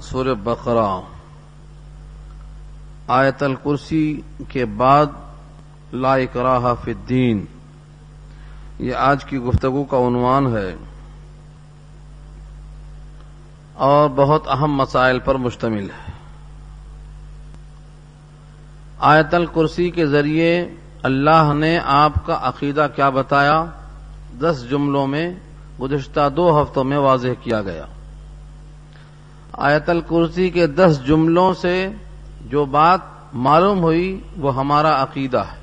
سور بقرہ۔ آیت الکرسی کے بعد لا اکراہ فی الدین۔ یہ آج کی گفتگو کا عنوان ہے۔ اور بہت اہم مسائل پر مشتمل ہے۔ آیت الکرسی کے ذریعے اللہ نے آپ کا عقیدہ کیا بتایا۔ دس جملوں میں گزشتہ دو ہفتوں میں واضح کیا گیا۔ آیت الکرسی کے دس جملوں سے جو بات معلوم ہوئی، وہ ہمارا عقیدہ ہے۔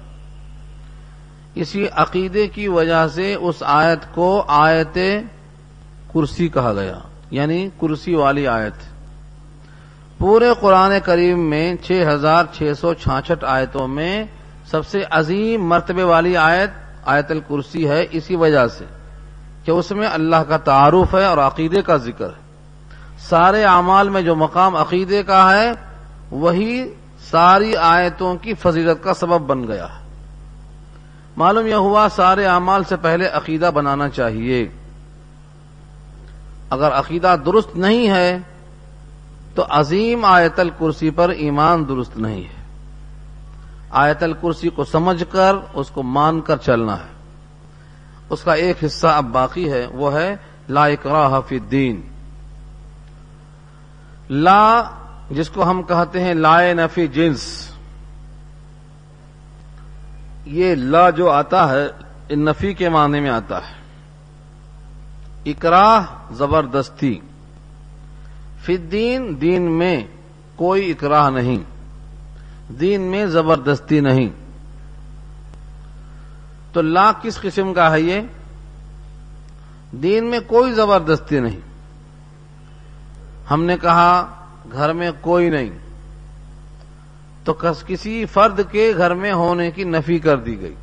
اسی عقیدے کی وجہ سے اس آیت کو آیت کرسی کہا گیا یعنی کرسی والی آیت۔ پورے قرآن کریم میں چھ ہزار چھ سو چھاچھٹ آیتوں میں سب سے عظیم مرتبے والی آیت آیت الکرسی ہے، اسی وجہ سے کہ اس میں اللہ کا تعارف ہے اور عقیدے کا ذکر ہے۔ سارے اعمال میں جو مقام عقیدے کا ہے، وہی ساری آیتوں کی فضیلت کا سبب بن گیا۔ ہے معلوم یہ ہوا سارے اعمال سے پہلے عقیدہ بنانا چاہیے۔ اگر عقیدہ درست نہیں ہے، تو عظیم آیت الکرسی پر ایمان درست نہیں ہے۔ آیت الکرسی کو سمجھ کر اس کو مان کر چلنا ہے۔ اس کا ایک حصہ اب باقی ہے، وہ ہے لا اکراہ فی الدین۔ لا جس کو ہم کہتے ہیں لائے نفی جنس یہ لا جو آتا ہے نفی کے معنی میں آتا ہے۔ اکراہ زبردستی۔ فی دین دین میں کوئی اکراہ نہیں۔ دین میں زبردستی نہیں۔ تو لا کس قسم کا ہے یہ؟ دین میں کوئی زبردستی نہیں۔ ہم نے کہا گھر میں کوئی نہیں۔ تو کسی فرد کے گھر میں ہونے کی نفی کر دی گئی۔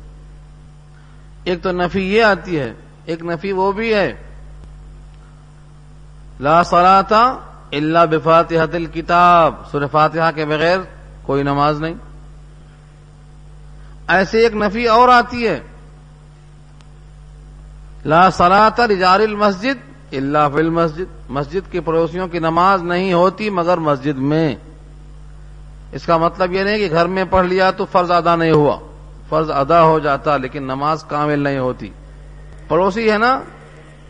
ایک تو نفی یہ آتی ہے، ایک نفی وہ بھی ہے۔ لا صلاة اللہ بفاتحت الکتاب سورہ فاتحہ کے بغیر کوئی نماز نہیں۔ ایسے ایک نفی اور آتی ہے۔ لا صلاة رجال المسجد اللہ فی المسجد۔ مسجد کے پڑوسیوں کی نماز نہیں ہوتی مگر مسجد میں۔ اس کا مطلب یہ نہیں کہ گھر میں پڑھ لیا تو فرض ادا نہیں ہوا۔ فرض ادا ہو جاتا لیکن نماز کامل نہیں ہوتی۔ پڑوسی ہے نا،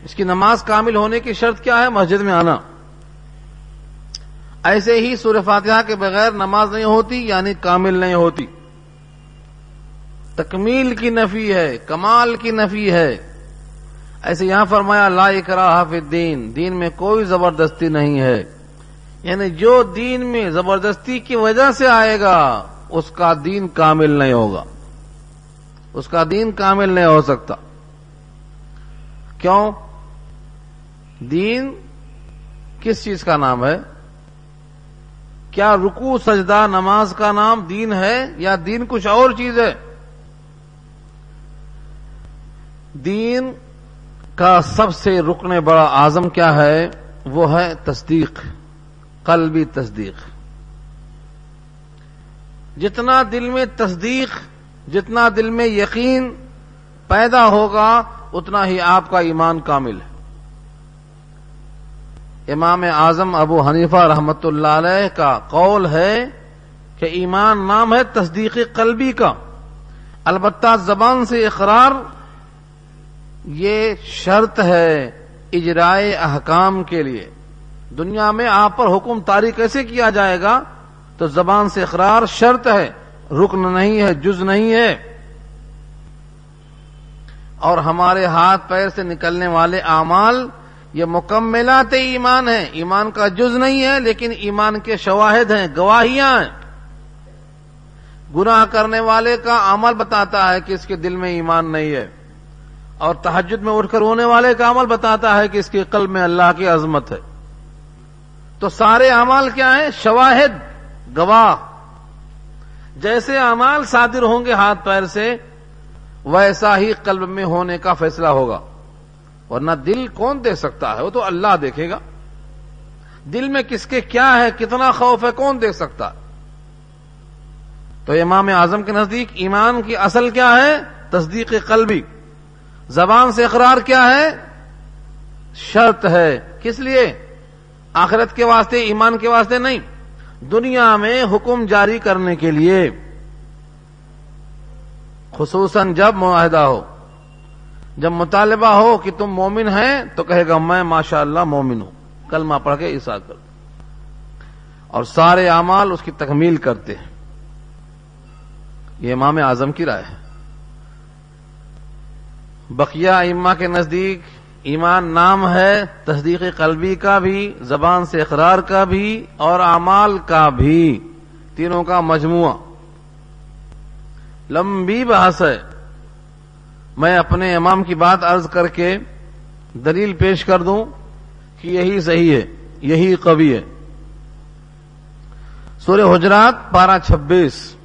اس کی نماز کامل ہونے کی شرط کیا ہے؟ مسجد میں آنا۔ ایسے ہی سورہ فاتحہ کے بغیر نماز نہیں ہوتی یعنی کامل نہیں ہوتی۔ تکمیل کی نفی ہے، کمال کی نفی ہے۔ ایسے یہاں فرمایا، لا اکراہ فی الدین، دین میں کوئی زبردستی نہیں ہے۔ یعنی جو دین میں زبردستی کی وجہ سے آئے گا، اس کا دین کامل نہیں ہوگا۔ اس کا دین کامل نہیں ہو سکتا۔ کیوں؟ دین کس چیز کا نام ہے؟ کیا رکو سجدہ، نماز کا نام دین ہے یا دین کچھ اور چیز ہے؟ دین کا سب سے رکنے بڑا آزم کیا ہے؟ وہ ہے تصدیق، قلبی تصدیق۔ جتنا دل میں تصدیق، جتنا دل میں یقین پیدا ہوگا، اتنا ہی آپ کا ایمان کامل ہے۔ امام اعظم ابو حنیفہ رحمت اللہ علیہ کا قول ہے کہ ایمان نام ہے تصدیق قلبی کا۔ البتہ زبان سے اقرار یہ شرط ہے اجرائے احکام کے لیے۔ دنیا میں آپ پر حکم تاری کیسے کیا جائے گا؟ تو زبان سے اقرار شرط ہے، رکن نہیں ہے، جز نہیں ہے۔ اور ہمارے ہاتھ پیر سے نکلنے والے اعمال، یہ مکملات ایمان ہیں۔ ایمان کا جز نہیں ہے، لیکن ایمان کے شواہد ہیں، گواہیاں ہیں۔ گناہ کرنے والے کا عمل بتاتا ہے کہ اس کے دل میں ایمان نہیں ہے۔ اور تحجد میں اٹھ کر رونے والے کا عمل بتاتا ہے کہ اس کے قلب میں اللہ کی عظمت ہے۔ تو سارے اعمال کیا ہیں؟ شواہد، گواہ۔ جیسے اعمال صادر ہوں گے ہاتھ پیر سے، ویسا ہی قلب میں ہونے کا فیصلہ ہوگا۔ ورنہ دل کون دیکھ سکتا ہے؟ وہ تو اللہ دیکھے گا۔ دل میں کس کے کیا ہے؟ کتنا خوف ہے؟ کون دیکھ سکتا ہے؟ تو امام اعظم کے نزدیک ایمان کی اصل کیا ہے؟ تصدیق قلبی۔ زبان سے اقرار کیا ہے؟ شرط ہے۔ کس لیے؟ آخرت کے واسطے، ایمان کے واسطے نہیں۔ دنیا میں حکم جاری کرنے کے لیے۔ خصوصاً جب معاہدہ ہو۔ جب مطالبہ ہو کہ تم مومن ہیں، تو کہے گا، میں ماشاء اللہ مومن ہوں۔ کلمہ پڑھ کے عیسا کر اور سارے اعمال اس کی تکمیل کرتے ہیں۔ یہ امام اعظم کی رائے ہے۔ بقیہ اما کے نزدیک ایمان نام ہے، تصدیق قلبی کا بھی، زبان سے اقرار کا بھی اور اعمال کا بھی۔ تینوں کا مجموعہ۔ لمبی بحث ہے۔ میں اپنے امام کی بات عرض کر کے دلیل پیش کر دوں کہ یہی صحیح ہے، یہی قوی ہے۔ سورہ حجرات، پارہ چھبیس۔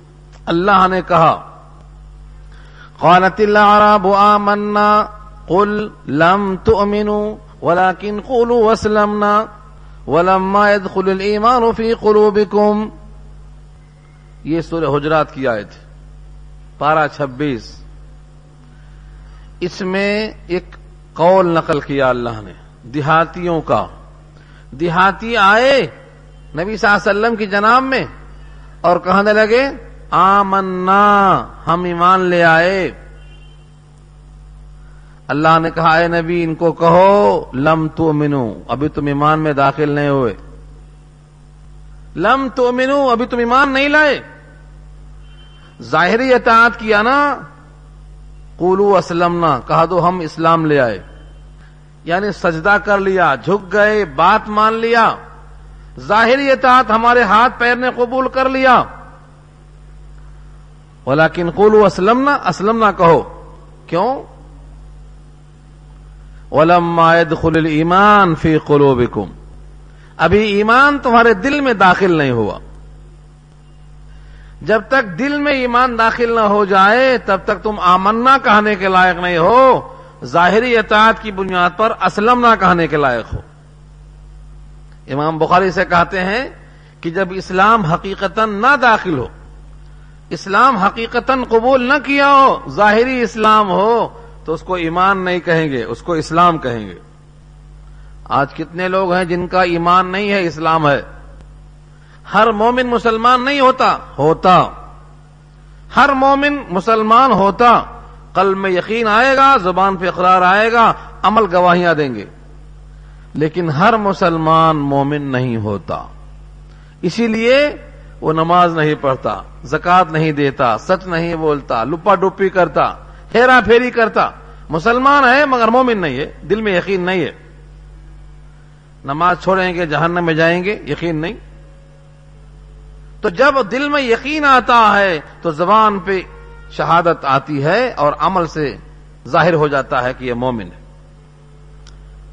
اللہ نے کہا قالت العرب آمنا قل لم تؤمنوا ولكن قولوا واسلمنا ولما يدخل الايمان في قلوبكم. یہ سورہ حجرات کی آیت پارہ چھبیس۔ اس میں ایک قول نقل کیا اللہ نے، دیہاتیوں کا۔ دیہاتی آئے نبی صلی اللہ علیہ وسلم کی جناب میں اور کہنے لگے آمنا، ہم ایمان لے آئے۔ اللہ نے کہا، اے نبی، ان کو کہو، لم تو منو ابھی تم ایمان میں داخل نہیں ہوئے۔ لم تو منو ابھی تم ایمان نہیں لائے۔ ظاہری اطاعت کیا نا؟ قولو اسلم کہا دو، ہم اسلام لے آئے۔ یعنی سجدہ کر لیا، جھک گئے، بات مان لیا۔ ظاہری اطاعت ہمارے ہاتھ، پیر نے قبول کر لیا۔ ولیکن قولو اسلم اسلم کہو۔ کیوں؟ ولما يدخل ایمان فی قلوبکم۔ ابھی ایمان تمہارے دل میں داخل نہیں ہوا۔ جب تک دل میں ایمان داخل نہ ہو جائے، تب تک تم آمنا کہنے کے لائق نہیں ہو۔ ظاہری اطاعت کی بنیاد پر اسلم نہ کہنے کے لائق ہو۔ امام بخاری سے کہتے ہیں کہ جب اسلام حقیقتا نہ داخل ہو اسلام حقیقتا قبول نہ کیا ہو، ظاہری اسلام ہو، تو اس کو ایمان نہیں کہیں گے، اس کو اسلام کہیں گے۔ آج کتنے لوگ ہیں جن کا ایمان نہیں ہے، اسلام ہے۔ ہر مومن مسلمان نہیں ہوتا ہوتا۔ ہر مومن مسلمان ہوتا۔ قلب میں یقین آئے گا، زبان پہ اقرار آئے گا، عمل گواہیاں دیں گے۔ لیکن ہر مسلمان مومن نہیں ہوتا۔ اسی لیے وہ نماز نہیں پڑھتا، زکات نہیں دیتا، سچ نہیں بولتا، لپا ڈپی کرتا ہیرا پھیری کرتا۔ مسلمان ہے مگر مومن نہیں ہے، دل میں یقین نہیں ہے۔ نماز چھوڑیں گے، جہنم میں جائیں گے، یقین نہیں۔ تو جب دل میں یقین آتا ہے، تو زبان پہ شہادت آتی ہے اور عمل سے ظاہر ہو جاتا ہے کہ یہ مومن ہے۔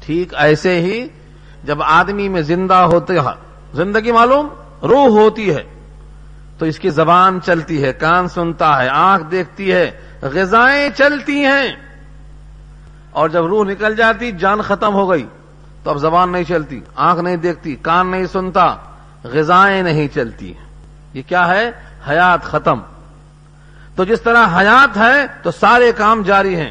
ٹھیک ایسے ہی جب آدمی میں زندہ ہوتے زندگی معلوم، روح ہوتی ہے۔ تو اس کی زبان چلتی ہے، کان سنتا ہے، آنکھ دیکھتی ہے، غذائیں چلتی ہیں۔ اور جب روح نکل جاتی، جان ختم ہو گئی، تو اب زبان نہیں چلتی، آنکھ نہیں دیکھتی، کان نہیں سنتا، غذائیں نہیں چلتی یہ کیا ہے؟ حیات ختم۔ تو جس طرح حیات ہے، تو سارے کام جاری ہیں۔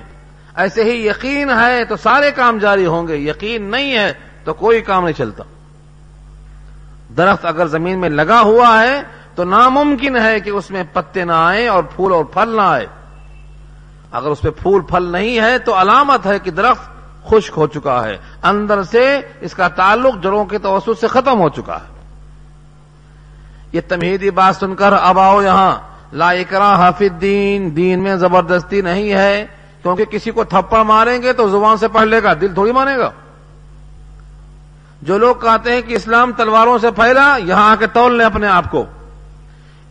ایسے ہی یقین ہے، تو سارے کام جاری ہوں گے۔ یقین نہیں ہے، تو کوئی کام نہیں چلتا۔ درخت اگر زمین میں لگا ہوا ہے تو ناممکن ہے کہ اس میں پتے نہ آئے اور پھول اور پھل نہ آئے۔ اگر اس پہ پھول پھل نہیں ہے تو علامت ہے کہ درخت خشک ہو چکا ہے۔ اندر سے اس کا تعلق جڑوں کے توسط سے ختم ہو چکا ہے۔ یہ تمہیدی بات سن کر اب آؤ یہاں۔ لا اکرا حافظ دین دین میں زبردستی نہیں ہے۔ کیونکہ کسی کو تھپڑ ماریں گے تو زبان سے پڑھ لے گا، دل تھوڑی مانے گا۔ جو لوگ کہتے ہیں کہ اسلام تلواروں سے پھیلا، یہاں آ کے تول لیں اپنے آپ کو۔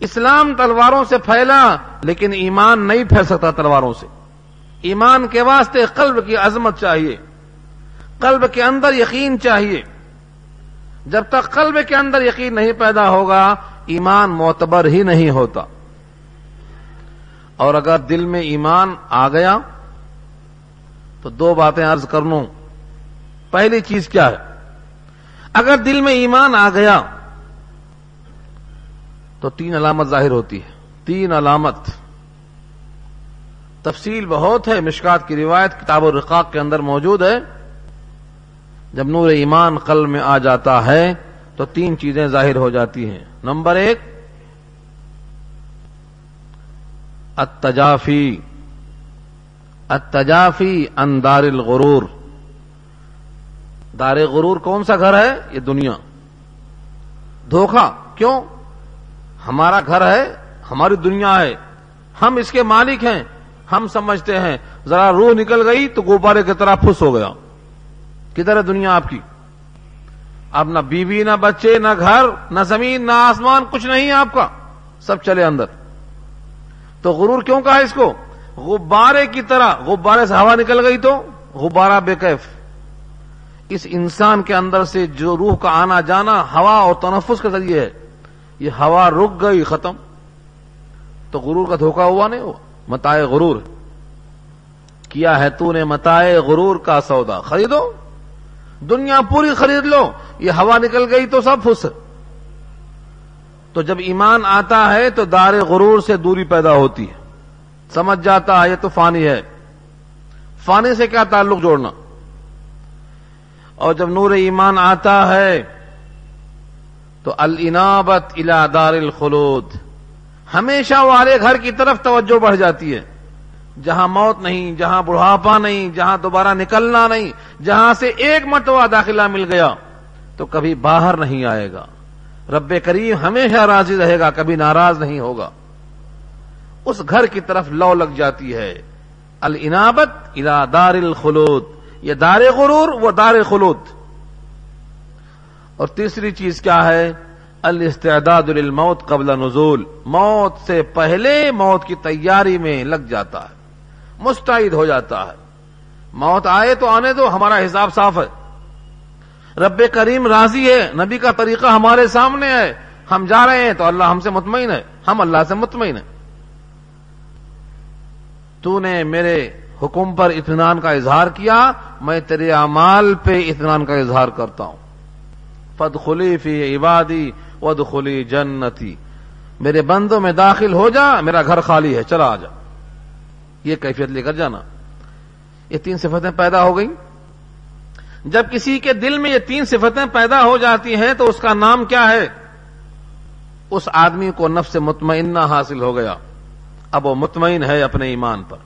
اسلام تلواروں سے پھیلا لیکن ایمان نہیں پھیل سکتا تلواروں سے۔ ایمان کے واسطے قلب کی عظمت چاہیے۔ قلب کے اندر یقین چاہیے۔ جب تک قلب کے اندر یقین نہیں پیدا ہوگا، ایمان معتبر ہی نہیں ہوتا۔ اور اگر دل میں ایمان آ گیا، تو دو باتیں عرض کر لوں۔ پہلی چیز کیا ہے؟ اگر دل میں ایمان آ گیا تو تین علامت ظاہر ہوتی ہے۔ تین علامت۔ تفصیل بہت ہے، مشکات کی روایت کتاب و رقاق کے اندر موجود ہے۔ جب نور ایمان قلب میں آ جاتا ہے تو تین چیزیں ظاہر ہو جاتی ہیں۔ نمبر ایک، التجافی۔ التجافی اندار الغرور۔ دار غرور کون سا گھر ہے؟ یہ دنیا۔ دھوکہ۔ کیوں؟ ہمارا گھر ہے، ہماری دنیا ہے۔ ہم اس کے مالک ہیں، ہم سمجھتے ہیں۔ ذرا روح نکل گئی تو گوبارے کی طرح پھس ہو گیا۔ کدھر ہے دنیا آپ کی؟ اب نہ بیوی، نہ بچے، نہ گھر، نہ زمین، نہ آسمان، کچھ نہیں ہے آپ کا۔ سب چلے اندر۔ تو غرور کیوں کہا اس کو؟ غبارے کی طرح، غبارے سے ہوا نکل گئی تو؟ غبارہ بے کیف۔ اس انسان کے اندر سے جو روح کا آنا جانا، ہوا اور تنفس کے ذریعے ہے۔ یہ ہوا رک گئی ختم تو غرور کا دھوکہ ہوا نہیں ہوا متائے غرور۔ کیا ہے تو نے متائے غرور کا سودا؟ خریدو۔ دنیا پوری خرید لو۔ یہ ہوا نکل گئی تو سب پھس تو جب ایمان آتا ہے تو دار غرور سے دوری پیدا ہوتی ہے۔ سمجھ جاتا ہے یہ تو فانی ہے۔ فانی سے کیا تعلق جوڑنا؟ اور جب نور ایمان آتا ہے تو الانابت الى دار الخلود۔ ہمیشہ والے گھر کی طرف توجہ بڑھ جاتی ہے۔ جہاں موت نہیں، جہاں بڑھاپا نہیں، جہاں دوبارہ نکلنا نہیں، جہاں سے ایک مرتبہ داخلہ مل گیا، تو کبھی باہر نہیں آئے گا۔ رب کریم ہمیشہ راضی رہے گا، کبھی ناراض نہیں ہوگا۔ اس گھر کی طرف لو لگ جاتی ہے۔ الانابت الى دار الخلود۔ یہ دار غرور، وہ دار خلود۔ اور تیسری چیز کیا ہے؟ الاستعداد للموت قبل نزول۔ موت سے پہلے موت کی تیاری میں لگ جاتا ہے، مستعد ہو جاتا ہے۔ موت آئے تو آنے دو، ہمارا حساب صاف ہے۔ رب کریم راضی ہے، نبی کا طریقہ ہمارے سامنے ہے۔ ہم جا رہے ہیں تو اللہ ہم سے مطمئن ہے، ہم اللہ سے مطمئن ہیں۔ تو نے میرے حکم پر اطمینان کا اظہار کیا، میں تیرے اعمال پہ اطمینان کا اظہار کرتا ہوں۔ فد خلی فی عبادی ود خلی جنتی۔ میرے بندوں میں داخل ہو جا، میرا گھر خالی ہے، چلا آ جا۔ یہ کیفیت لے کر جانا۔ یہ تین صفتیں پیدا ہو گئی جب کسی کے دل میں یہ تین صفتیں پیدا ہو جاتی ہیں تو اس کا نام کیا ہے؟ اس آدمی کو نفس مطمئنہ حاصل ہو گیا۔ اب وہ مطمئن ہے اپنے ایمان پر۔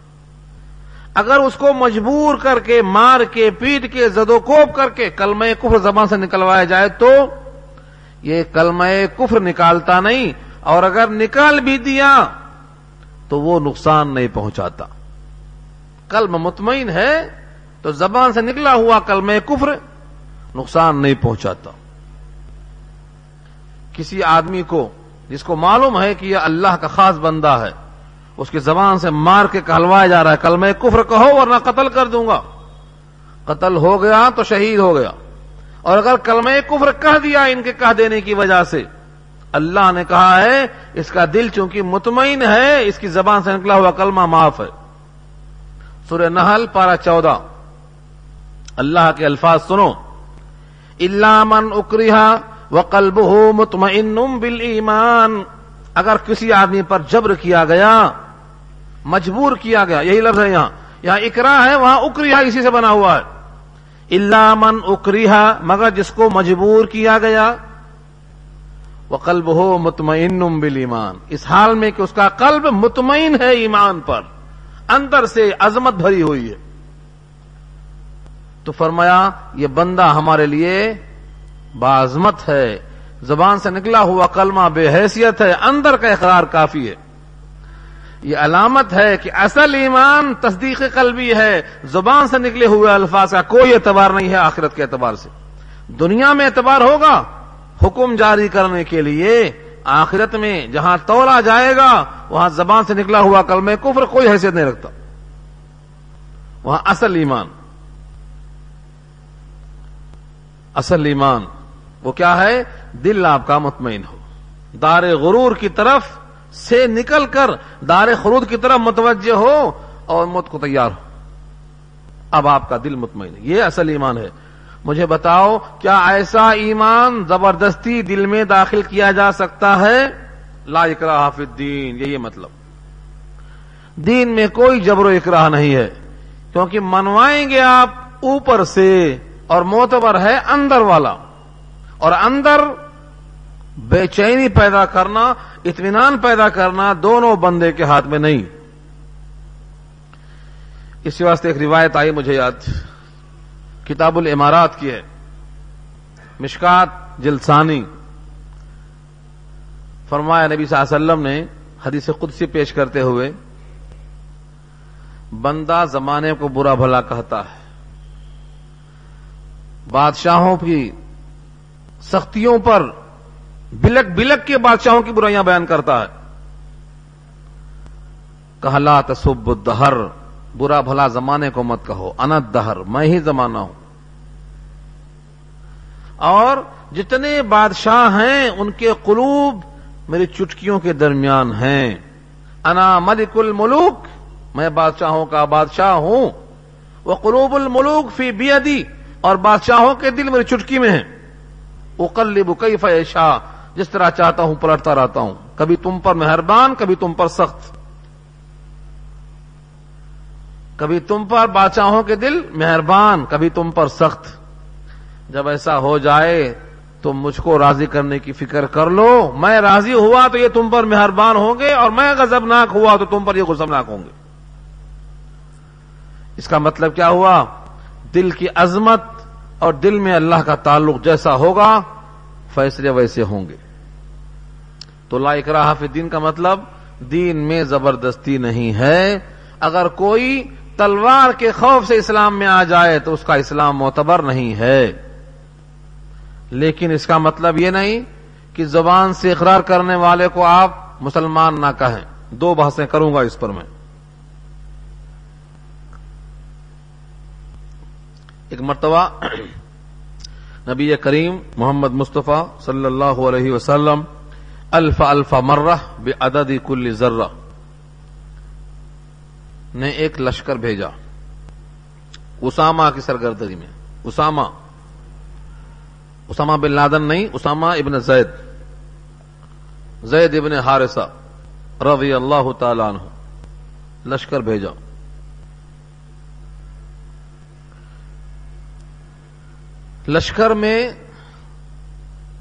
اگر اس کو مجبور کر کے، مار کے، پیٹ کے زدو کوپ کر کے کلمہ کفر زبان سے نکلوایا جائے تو یہ کلمہ کفر نکالتا نہیں، اور اگر نکال بھی دیا تو وہ نقصان نہیں پہنچاتا۔ کلم مطمئن ہے تو زبان سے نکلا ہوا کلمہ کفر نقصان نہیں پہنچاتا۔ کسی آدمی کو، جس کو معلوم ہے کہ یہ اللہ کا خاص بندہ ہے اس کی زبان سے مار کے کہلوایا جا رہا ہے۔ کل میں کفر کہو ورنہ قتل کر دوں گا۔ قتل ہو گیا تو شہید ہو گیا۔ اور اگر کلمہ کفر کہہ دیا ان کے کہہ دینے کی وجہ سے، اللہ نے کہا ہے، اس کا دل چونکہ مطمئن ہے، اس کی زبان سے نکلا ہوا کلمہ معاف ہے۔ سورہ نحل پارا چودہ۔ اللہ کے الفاظ سنو۔ اللہ من اکریہ و قلب ہو مطمئن بل ایمان اگر کسی آدمی پر جبر کیا گیا مجبور کیا گیا، یہی لفظ ہے یہاں۔ یہاں اکرا ہے، وہاں اکریہ اسی سے بنا ہوا ہے۔ اللہ من اکریہ مگر جس کو مجبور کیا گیا۔ وہ قلب ہو مطمئن بل ایمان اس حال میں کہ اس کا قلب مطمئن ہے ایمان پر۔ اندر سے عظمت بھری ہوئی ہے۔ تو فرمایا، یہ بندہ ہمارے لیے بازمت ہے۔ زبان سے نکلا ہوا کلمہ بے حیثیت ہے، اندر کا اقرار کافی ہے۔ یہ علامت ہے کہ اصل ایمان تصدیق قلبی ہے، زبان سے نکلے ہوئے الفاظ کا کوئی اعتبار نہیں ہے آخرت کے اعتبار سے۔ دنیا میں اعتبار ہوگا حکم جاری کرنے کے لیے، آخرت میں جہاں تولا جائے گا، وہاں زبان سے نکلا ہوا کلمہ کفر کوئی حیثیت نہیں رکھتا۔ وہاں اصل ایمان۔ اصل ایمان وہ کیا ہے؟ دل آپ کا مطمئن ہو۔ دار غرور کی طرف سے نکل کر دار خرود کی طرف متوجہ ہو اور موت کو تیار ہو۔ اب آپ کا دل مطمئن ہے۔ یہ اصل ایمان ہے۔ مجھے بتاؤ، کیا ایسا ایمان زبردستی دل میں داخل کیا جا سکتا ہے؟ لا اکراہ حافظ دین یہی مطلب۔ دین میں کوئی جبر و اکراہ نہیں ہے، کیونکہ منوائیں گے آپ اوپر سے اور معتبر ہے اندر والا۔ اور اندر بے چینی پیدا کرنا اطمینان پیدا کرنا دونوں بندے کے ہاتھ میں نہیں۔ اسی واسطے ایک روایت آئی مجھے یاد۔ کتاب العمارات کی ہے۔ مشکات جلسانی۔ فرمایا نبی صلی اللہ علیہ وسلم نے حدیث قدسی پیش کرتے ہوئے، بندہ زمانے کو برا بھلا کہتا ہے۔ بادشاہوں کی سختیوں پر بلک بلک کے بادشاہوں کی برائیاں بیان کرتا ہے۔ کہلا تصب دہر برا بھلا زمانے کو مت کہو انت دہر میں ہی زمانہ ہوں۔ اور جتنے بادشاہ ہیں، ان کے قلوب میری چٹکیوں کے درمیان ہیں۔ انا ملک الملوک، میں بادشاہوں کا بادشاہ ہوں۔ وہ قلوب الملوک فی بیدی، اور بادشاہوں کے دل میری چٹکی میں ہیں۔ اقلب کیف فیشا جس طرح چاہتا ہوں پلٹتا رہتا ہوں۔ کبھی تم پر مہربان، کبھی تم پر سخت۔ کبھی تم پر بادشاہوں کے دل مہربان، کبھی تم پر سخت۔ جب ایسا ہو جائے تو مجھ کو راضی کرنے کی فکر کر لو۔ میں راضی ہوا تو یہ تم پر مہربان ہوں گے اور میں غزبناک ہوا تو تم پر یہ غزبناک ہوں گے۔ اس کا مطلب کیا ہوا؟ دل کی عظمت اور دل میں اللہ کا تعلق جیسا ہوگا، فیصلے ویسے ہوں گے۔ تو لا اکراہ فی دین کا مطلب دین میں زبردستی نہیں ہے۔ اگر کوئی تلوار کے خوف سے اسلام میں آ جائے تو اس کا اسلام معتبر نہیں ہے۔ لیکن اس کا مطلب یہ نہیں کہ زبان سے اقرار کرنے والے کو آپ مسلمان نہ کہیں۔ دو بحثیں کروں گا اس پر میں۔ ایک مرتبہ نبی کریم محمد مصطفیٰ صلی اللہ علیہ وسلم الفا الفا مرہ بے عددی کل ذرہ نے ایک لشکر بھیجا اسامہ کی سرگردری میں۔ اسامہ۔ اسامہ بن لادن نہیں، اسامہ ابن زید۔ زید ابن حارثہ رضی اللہ تعالی عنہ لشکر بھیجا۔ لشکر میں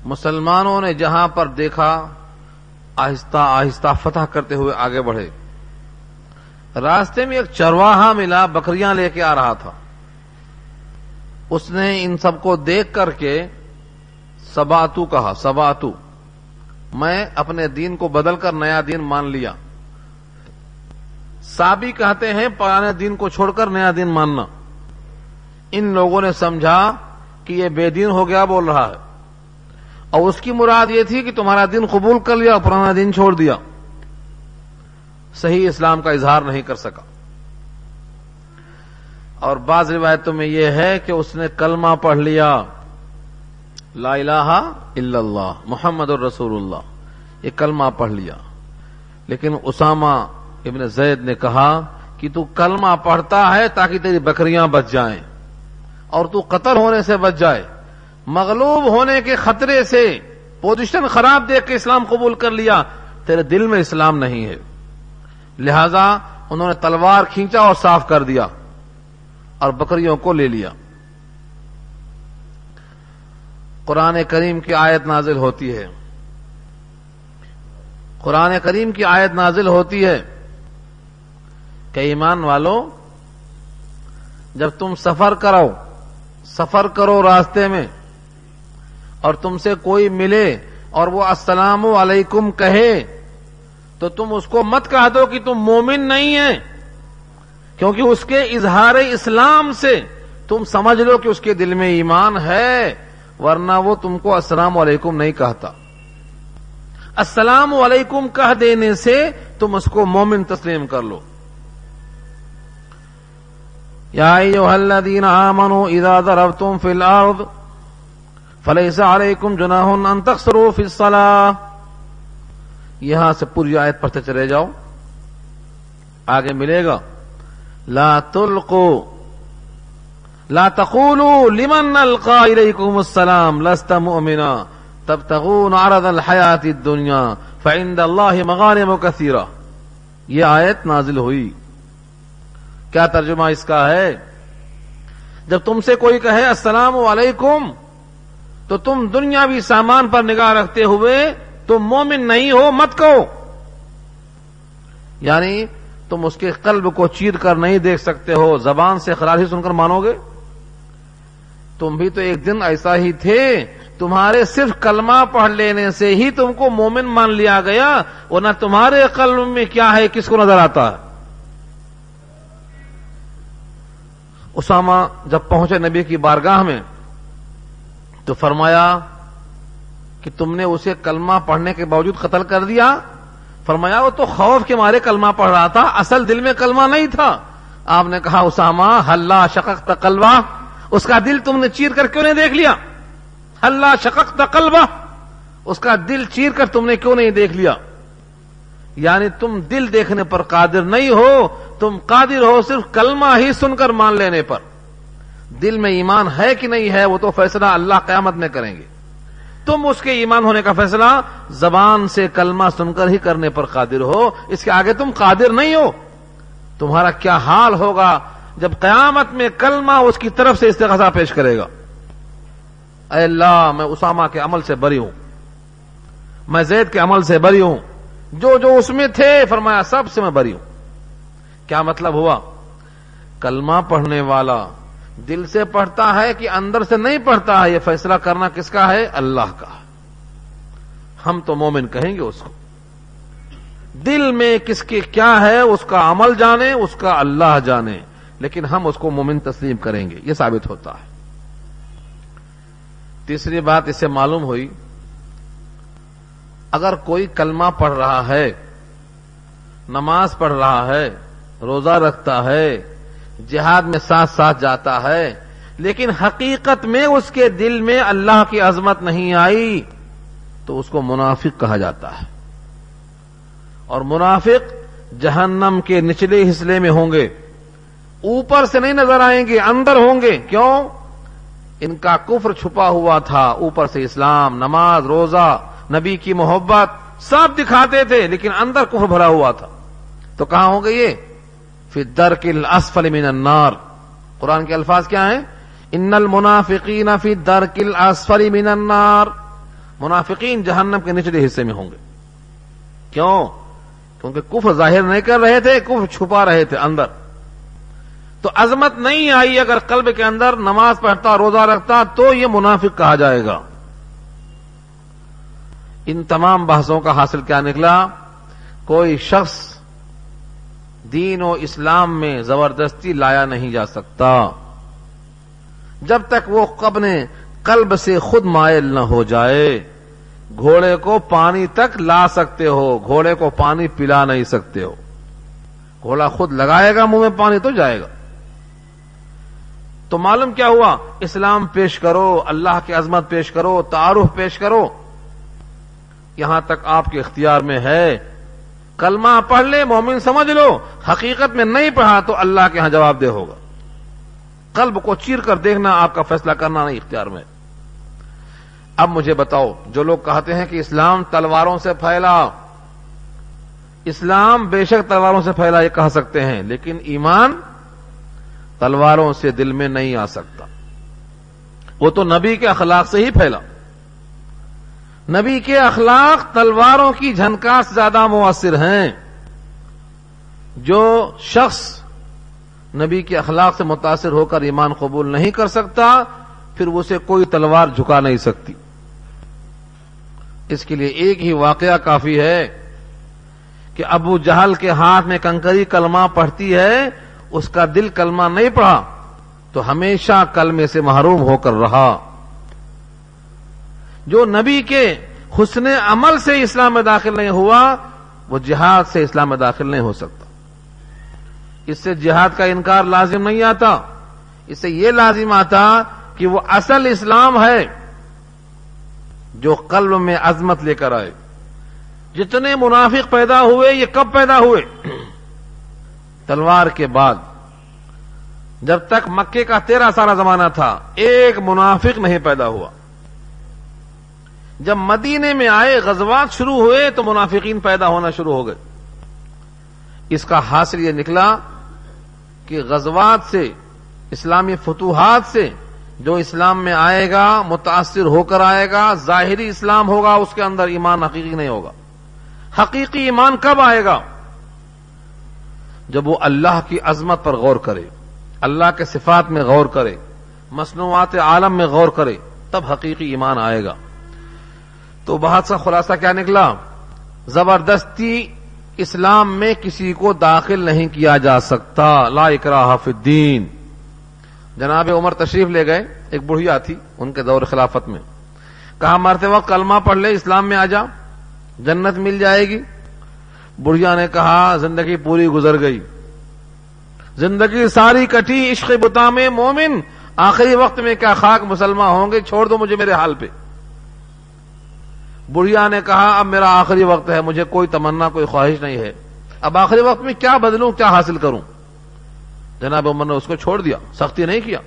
مسلمانوں نے جہاں پر دیکھا آہستہ آہستہ فتح کرتے ہوئے آگے بڑھے۔ راستے میں ایک چرواہا ملا، بکریاں لے کے آ رہا تھا۔ اس نے ان سب کو دیکھ کر کے سباتو کہا، سباتو، میں اپنے دین کو بدل کر نیا دین مان لیا۔ سابی کہتے ہیں، پرانے دین کو چھوڑ کر نیا دین ماننا۔ ان لوگوں نے سمجھا کہ یہ بے دین ہو گیا، بول رہا ہے۔ اور اس کی مراد یہ تھی کہ تمہارا دین قبول کر لیا پرانا دین چھوڑ دیا۔ صحیح اسلام کا اظہار نہیں کر سکا۔ اور بعض روایتوں میں یہ ہے کہ اس نے کلمہ پڑھ لیا، لا الہ الا اللہ، محمد الرسول اللہ، یہ کلمہ پڑھ لیا۔ لیکن اسامہ ابن زید نے کہا کہ تو کلمہ پڑھتا ہے تاکہ تیری بکریاں بچ جائیں اور تو قتل ہونے سے بچ جائے۔ مغلوب ہونے کے خطرے سے پوزیشن خراب دیکھ کے اسلام قبول کر لیا، تیرے دل میں اسلام نہیں ہے۔ لہذا انہوں نے تلوار کھینچا اور صاف کر دیا اور بکریوں کو لے لیا۔ قرآن کریم کی آیت نازل ہوتی ہے۔ قرآن کریم کی آیت نازل ہوتی ہے کہ ایمان والو، جب تم سفر کرو سفر کرو راستے میں اور تم سے کوئی ملے اور وہ السلام علیکم کہے، تو تم اس کو مت کہہ دو کہ تم مومن نہیں ہیں۔ کیونکہ اس کے اظہار اسلام سے تم سمجھ لو کہ اس کے دل میں ایمان ہے، ورنہ وہ تم کو السلام علیکم نہیں کہتا۔ السلام علیکم کہہ دینے سے تم اس کو مومن تسلیم کر لو۔ یا الذین آمنوا اذا ضربتم فی الارض فلیس علیکم جناح ان تقصروا فی الصلاة یہاں سے پوری آیت پڑھتے چلے جاؤ۔ آگے ملے گا۔ لا تلقوا، لا تقولوا لمن القا الیکم السلام، لست مؤمنا۔ تبتغون عرض الحیات الدنیا، فعند اللہ مغانم کثیرہ۔ یہ آیت نازل ہوئی۔ کیا ترجمہ اس کا ہے؟ جب تم سے کوئی کہے، السلام علیکم تو تم دنیاوی سامان پر نگاہ رکھتے ہوئے تم مومن نہیں ہو، مت کہو۔ یعنی تم اس کے قلب کو چیر کر نہیں دیکھ سکتے ہو، زبان سے خرار ہی سن کر مانو گے۔ تم بھی تو ایک دن ایسا ہی تھے، تمہارے صرف کلمہ پڑھ لینے سے ہی تم کو مومن مان لیا گیا، ورنہ تمہارے قلب میں کیا ہے، کس کو نظر آتا؟ ہے اسامہ جب پہنچے نبی کی بارگاہ میں تو فرمایا کہ تم نے اسے کلمہ پڑھنے کے باوجود قتل کر دیا۔ فرمایا، وہ تو خوف کے مارے کلمہ پڑھ رہا تھا، اصل دل میں کلمہ نہیں تھا۔ آپ نے کہا، اسامہ ہلہ شکق تقلبہ اس کا دل تم نے چیر کر کیوں نہیں دیکھ لیا؟ ہلہ شکق تقلبہ اس کا دل چیر کر تم نے کیوں نہیں دیکھ لیا؟ یعنی تم دل دیکھنے پر قادر نہیں ہو، تم قادر ہو صرف کلمہ ہی سن کر مان لینے پر۔ دل میں ایمان ہے کہ نہیں ہے، وہ تو فیصلہ اللہ قیامت میں کریں گے۔ تم اس کے ایمان ہونے کا فیصلہ زبان سے کلمہ سن کر ہی کرنے پر قادر ہو۔ اس کے آگے تم قادر نہیں ہو۔ تمہارا کیا حال ہوگا جب قیامت میں کلمہ اس کی طرف سے استغاثہ پیش کرے گا؟ اے اللہ، میں اسامہ کے عمل سے بری ہوں۔ میں زید کے عمل سے بری ہوں۔ جو جو اس میں تھے، فرمایا سب سے میں بری ہوں۔ کیا مطلب ہوا؟ کلمہ پڑھنے والا دل سے پڑھتا ہے کہ اندر سے نہیں پڑھتا ہے، یہ فیصلہ کرنا کس کا ہے؟ اللہ کا۔ ہم تو مومن کہیں گے اس کو۔ دل میں کس کے کیا ہے، اس کا عمل جانے، اس کا اللہ جانے۔ لیکن ہم اس کو مومن تسلیم کریں گے، یہ ثابت ہوتا ہے۔ تیسری بات اس سے معلوم ہوئی، اگر کوئی کلمہ پڑھ رہا ہے، نماز پڑھ رہا ہے، روزہ رکھتا ہے جہاد میں ساتھ ساتھ جاتا ہے۔ لیکن حقیقت میں اس کے دل میں اللہ کی عظمت نہیں آئی، تو اس کو منافق کہا جاتا ہے۔ اور منافق جہنم کے نچلے حصے میں ہوں گے۔ اوپر سے نہیں نظر آئیں گے، اندر ہوں گے۔ کیوں؟ ان کا کفر چھپا ہوا تھا۔ اوپر سے اسلام، نماز، روزہ، نبی کی محبت سب دکھاتے تھے، لیکن اندر کفر بھرا ہوا تھا۔ تو کہاں ہو گئی یہ؟ پھر در کل اسفل من النار۔ قرآن کے الفاظ کیا ہیں؟ ان المنافقین فی در کل اسفل من النار۔ منافقین جہنم کے نچلے حصے میں ہوں گے۔ کیوں؟ کیونکہ کفر ظاہر نہیں کر رہے تھے، کفر چھپا رہے تھے اندر۔ تو عظمت نہیں آئی اگر قلب کے اندر نماز پڑھتا، روزہ رکھتا، تو یہ منافق کہا جائے گا۔ ان تمام بحثوں کا حاصل کیا نکلا؟ کوئی شخص دین و اسلام میں زبردستی لایا نہیں جا سکتا۔ جب تک وہ قبنے قلب سے خود مائل نہ ہو جائے، گھوڑے کو پانی تک لا سکتے ہو، گھوڑے کو پانی پلا نہیں سکتے ہو۔ گھوڑا خود لگائے گا، منہ میں پانی تو جائے گا۔ تو معلوم کیا ہوا؟ اسلام پیش کرو، اللہ کی عظمت پیش کرو، تعارف پیش کرو۔ یہاں تک آپ کے اختیار میں ہے۔ کلمہ پڑھ لے، مومن سمجھ لو، حقیقت میں نہیں پڑھا تو اللہ کے ہاں جواب دہ ہوگا۔ قلب کو چیر کر دیکھنا، آپ کا فیصلہ کرنا نہیں اختیار میں۔ اب مجھے بتاؤ، جو لوگ کہتے ہیں کہ اسلام تلواروں سے پھیلا، اسلام بے شک تلواروں سے پھیلا، یہ کہہ سکتے ہیں، لیکن ایمان تلواروں سے دل میں نہیں آ سکتا۔ وہ تو نبی کے اخلاق سے ہی پھیلا۔ نبی کے اخلاق تلواروں کی جھنکا سے زیادہ مؤثر ہیں۔ جو شخص نبی کے اخلاق سے متاثر ہو کر ایمان قبول نہیں کر سکتا، پھر اسے کوئی تلوار جھکا نہیں سکتی۔ اس کے لیے ایک ہی واقعہ کافی ہے کہ ابو جہل کے ہاتھ میں کنکری کلمہ پڑھتی ہے، اس کا دل کلمہ نہیں پڑھا، تو ہمیشہ کلمے سے محروم ہو کر رہا۔ جو نبی کے حسن عمل سے اسلام میں داخل نہیں ہوا، وہ جہاد سے اسلام میں داخل نہیں ہو سکتا۔ اس سے جہاد کا انکار لازم نہیں آتا۔ اس سے یہ لازم آتا کہ وہ اصل اسلام ہے جو قلب میں عظمت لے کر آئے۔ جتنے منافق پیدا ہوئے، یہ کب پیدا ہوئے؟ تلوار کے بعد۔ جب تک مکے کا تیرہ سارا زمانہ تھا، ایک منافق نہیں پیدا ہوا۔ جب مدینے میں آئے، غزوات شروع ہوئے تو منافقین پیدا ہونا شروع ہو گئے۔ اس کا حاصل یہ نکلا کہ غزوات سے، اسلامی فتوحات سے جو اسلام میں آئے گا، متاثر ہو کر آئے گا، ظاہری اسلام ہوگا، اس کے اندر ایمان حقیقی نہیں ہوگا۔ حقیقی ایمان کب آئے گا؟ جب وہ اللہ کی عظمت پر غور کرے، اللہ کے صفات میں غور کرے، مصنوعات عالم میں غور کرے، تب حقیقی ایمان آئے گا۔ تو بہت سا خلاصہ کیا نکلا؟ زبردستی اسلام میں کسی کو داخل نہیں کیا جا سکتا۔ لا اکراہ فی الدین۔ جناب عمر تشریف لے گئے، ایک بڑھیا تھی ان کے دور خلافت میں۔ کہا، مرتے وقت کلمہ پڑھ لے، اسلام میں آ جا، جنت مل جائے گی۔ بڑھیا نے کہا، زندگی پوری گزر گئی۔ زندگی ساری کٹی، عشق بتا میں مومن، آخری وقت میں کیا خاک مسلمان ہوں گے؟ چھوڑ دو مجھے میرے حال پہ۔ بڑھیا نے کہا، اب میرا آخری وقت ہے، مجھے کوئی تمنا، کوئی خواہش نہیں ہے۔ اب آخری وقت میں کیا بدلوں، کیا حاصل کروں؟ جناب عمر نے اس کو چھوڑ دیا، سختی نہیں کیا۔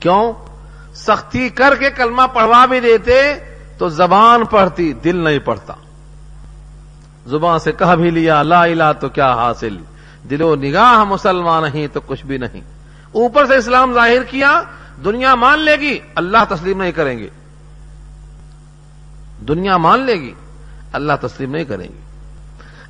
کیوں؟ سختی کر کے کلمہ پڑھوا بھی دیتے تو زبان پڑھتی، دل نہیں پڑھتا۔ زبان سے کہہ بھی لیا، لا الہ تو کیا حاصل؟ دل و نگاہ مسلمان نہیں تو کچھ بھی نہیں۔ اوپر سے اسلام ظاہر کیا، دنیا مان لے گی، اللہ تسلیم نہیں کریں گے۔ دنیا مان لے گی، اللہ تسلیم نہیں کریں گے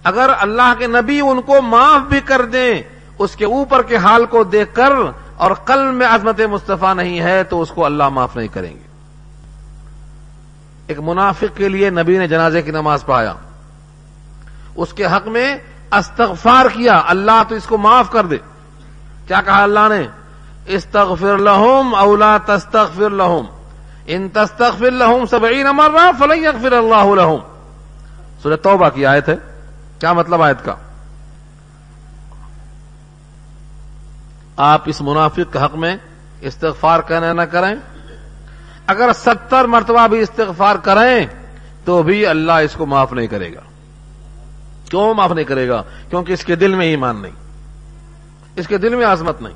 اگر اللہ کے نبی ان کو معاف بھی کر دیں، اس کے اوپر کے حال کو دیکھ کر اور قلب میں عظمت مصطفیٰ نہیں ہے، تو اس کو اللہ معاف نہیں کریں گے۔ ایک منافق کے لیے نبی نے جنازے کی نماز پڑھایا اس کے حق میں استغفار کیا، اللہ تو اس کو معاف کر دے۔ کیا کہا اللہ نے؟ استغفر لہم اولا تستغفر لہم۔ ان تستغفر لہم سبعین مرہ فلن یغفر اللہ لہم سورہ توبہ کی آیت ہے۔ کیا مطلب آیت کا؟ آپ اس منافق کے حق میں استغفار کریں نہ کریں۔ اگر ستر مرتبہ بھی استغفار کریں تو بھی اللہ اس کو معاف نہیں کرے گا۔ کیوں معاف نہیں کرے گا؟ کیونکہ اس کے دل میں ایمان نہیں۔ اس کے دل میں عظمت نہیں۔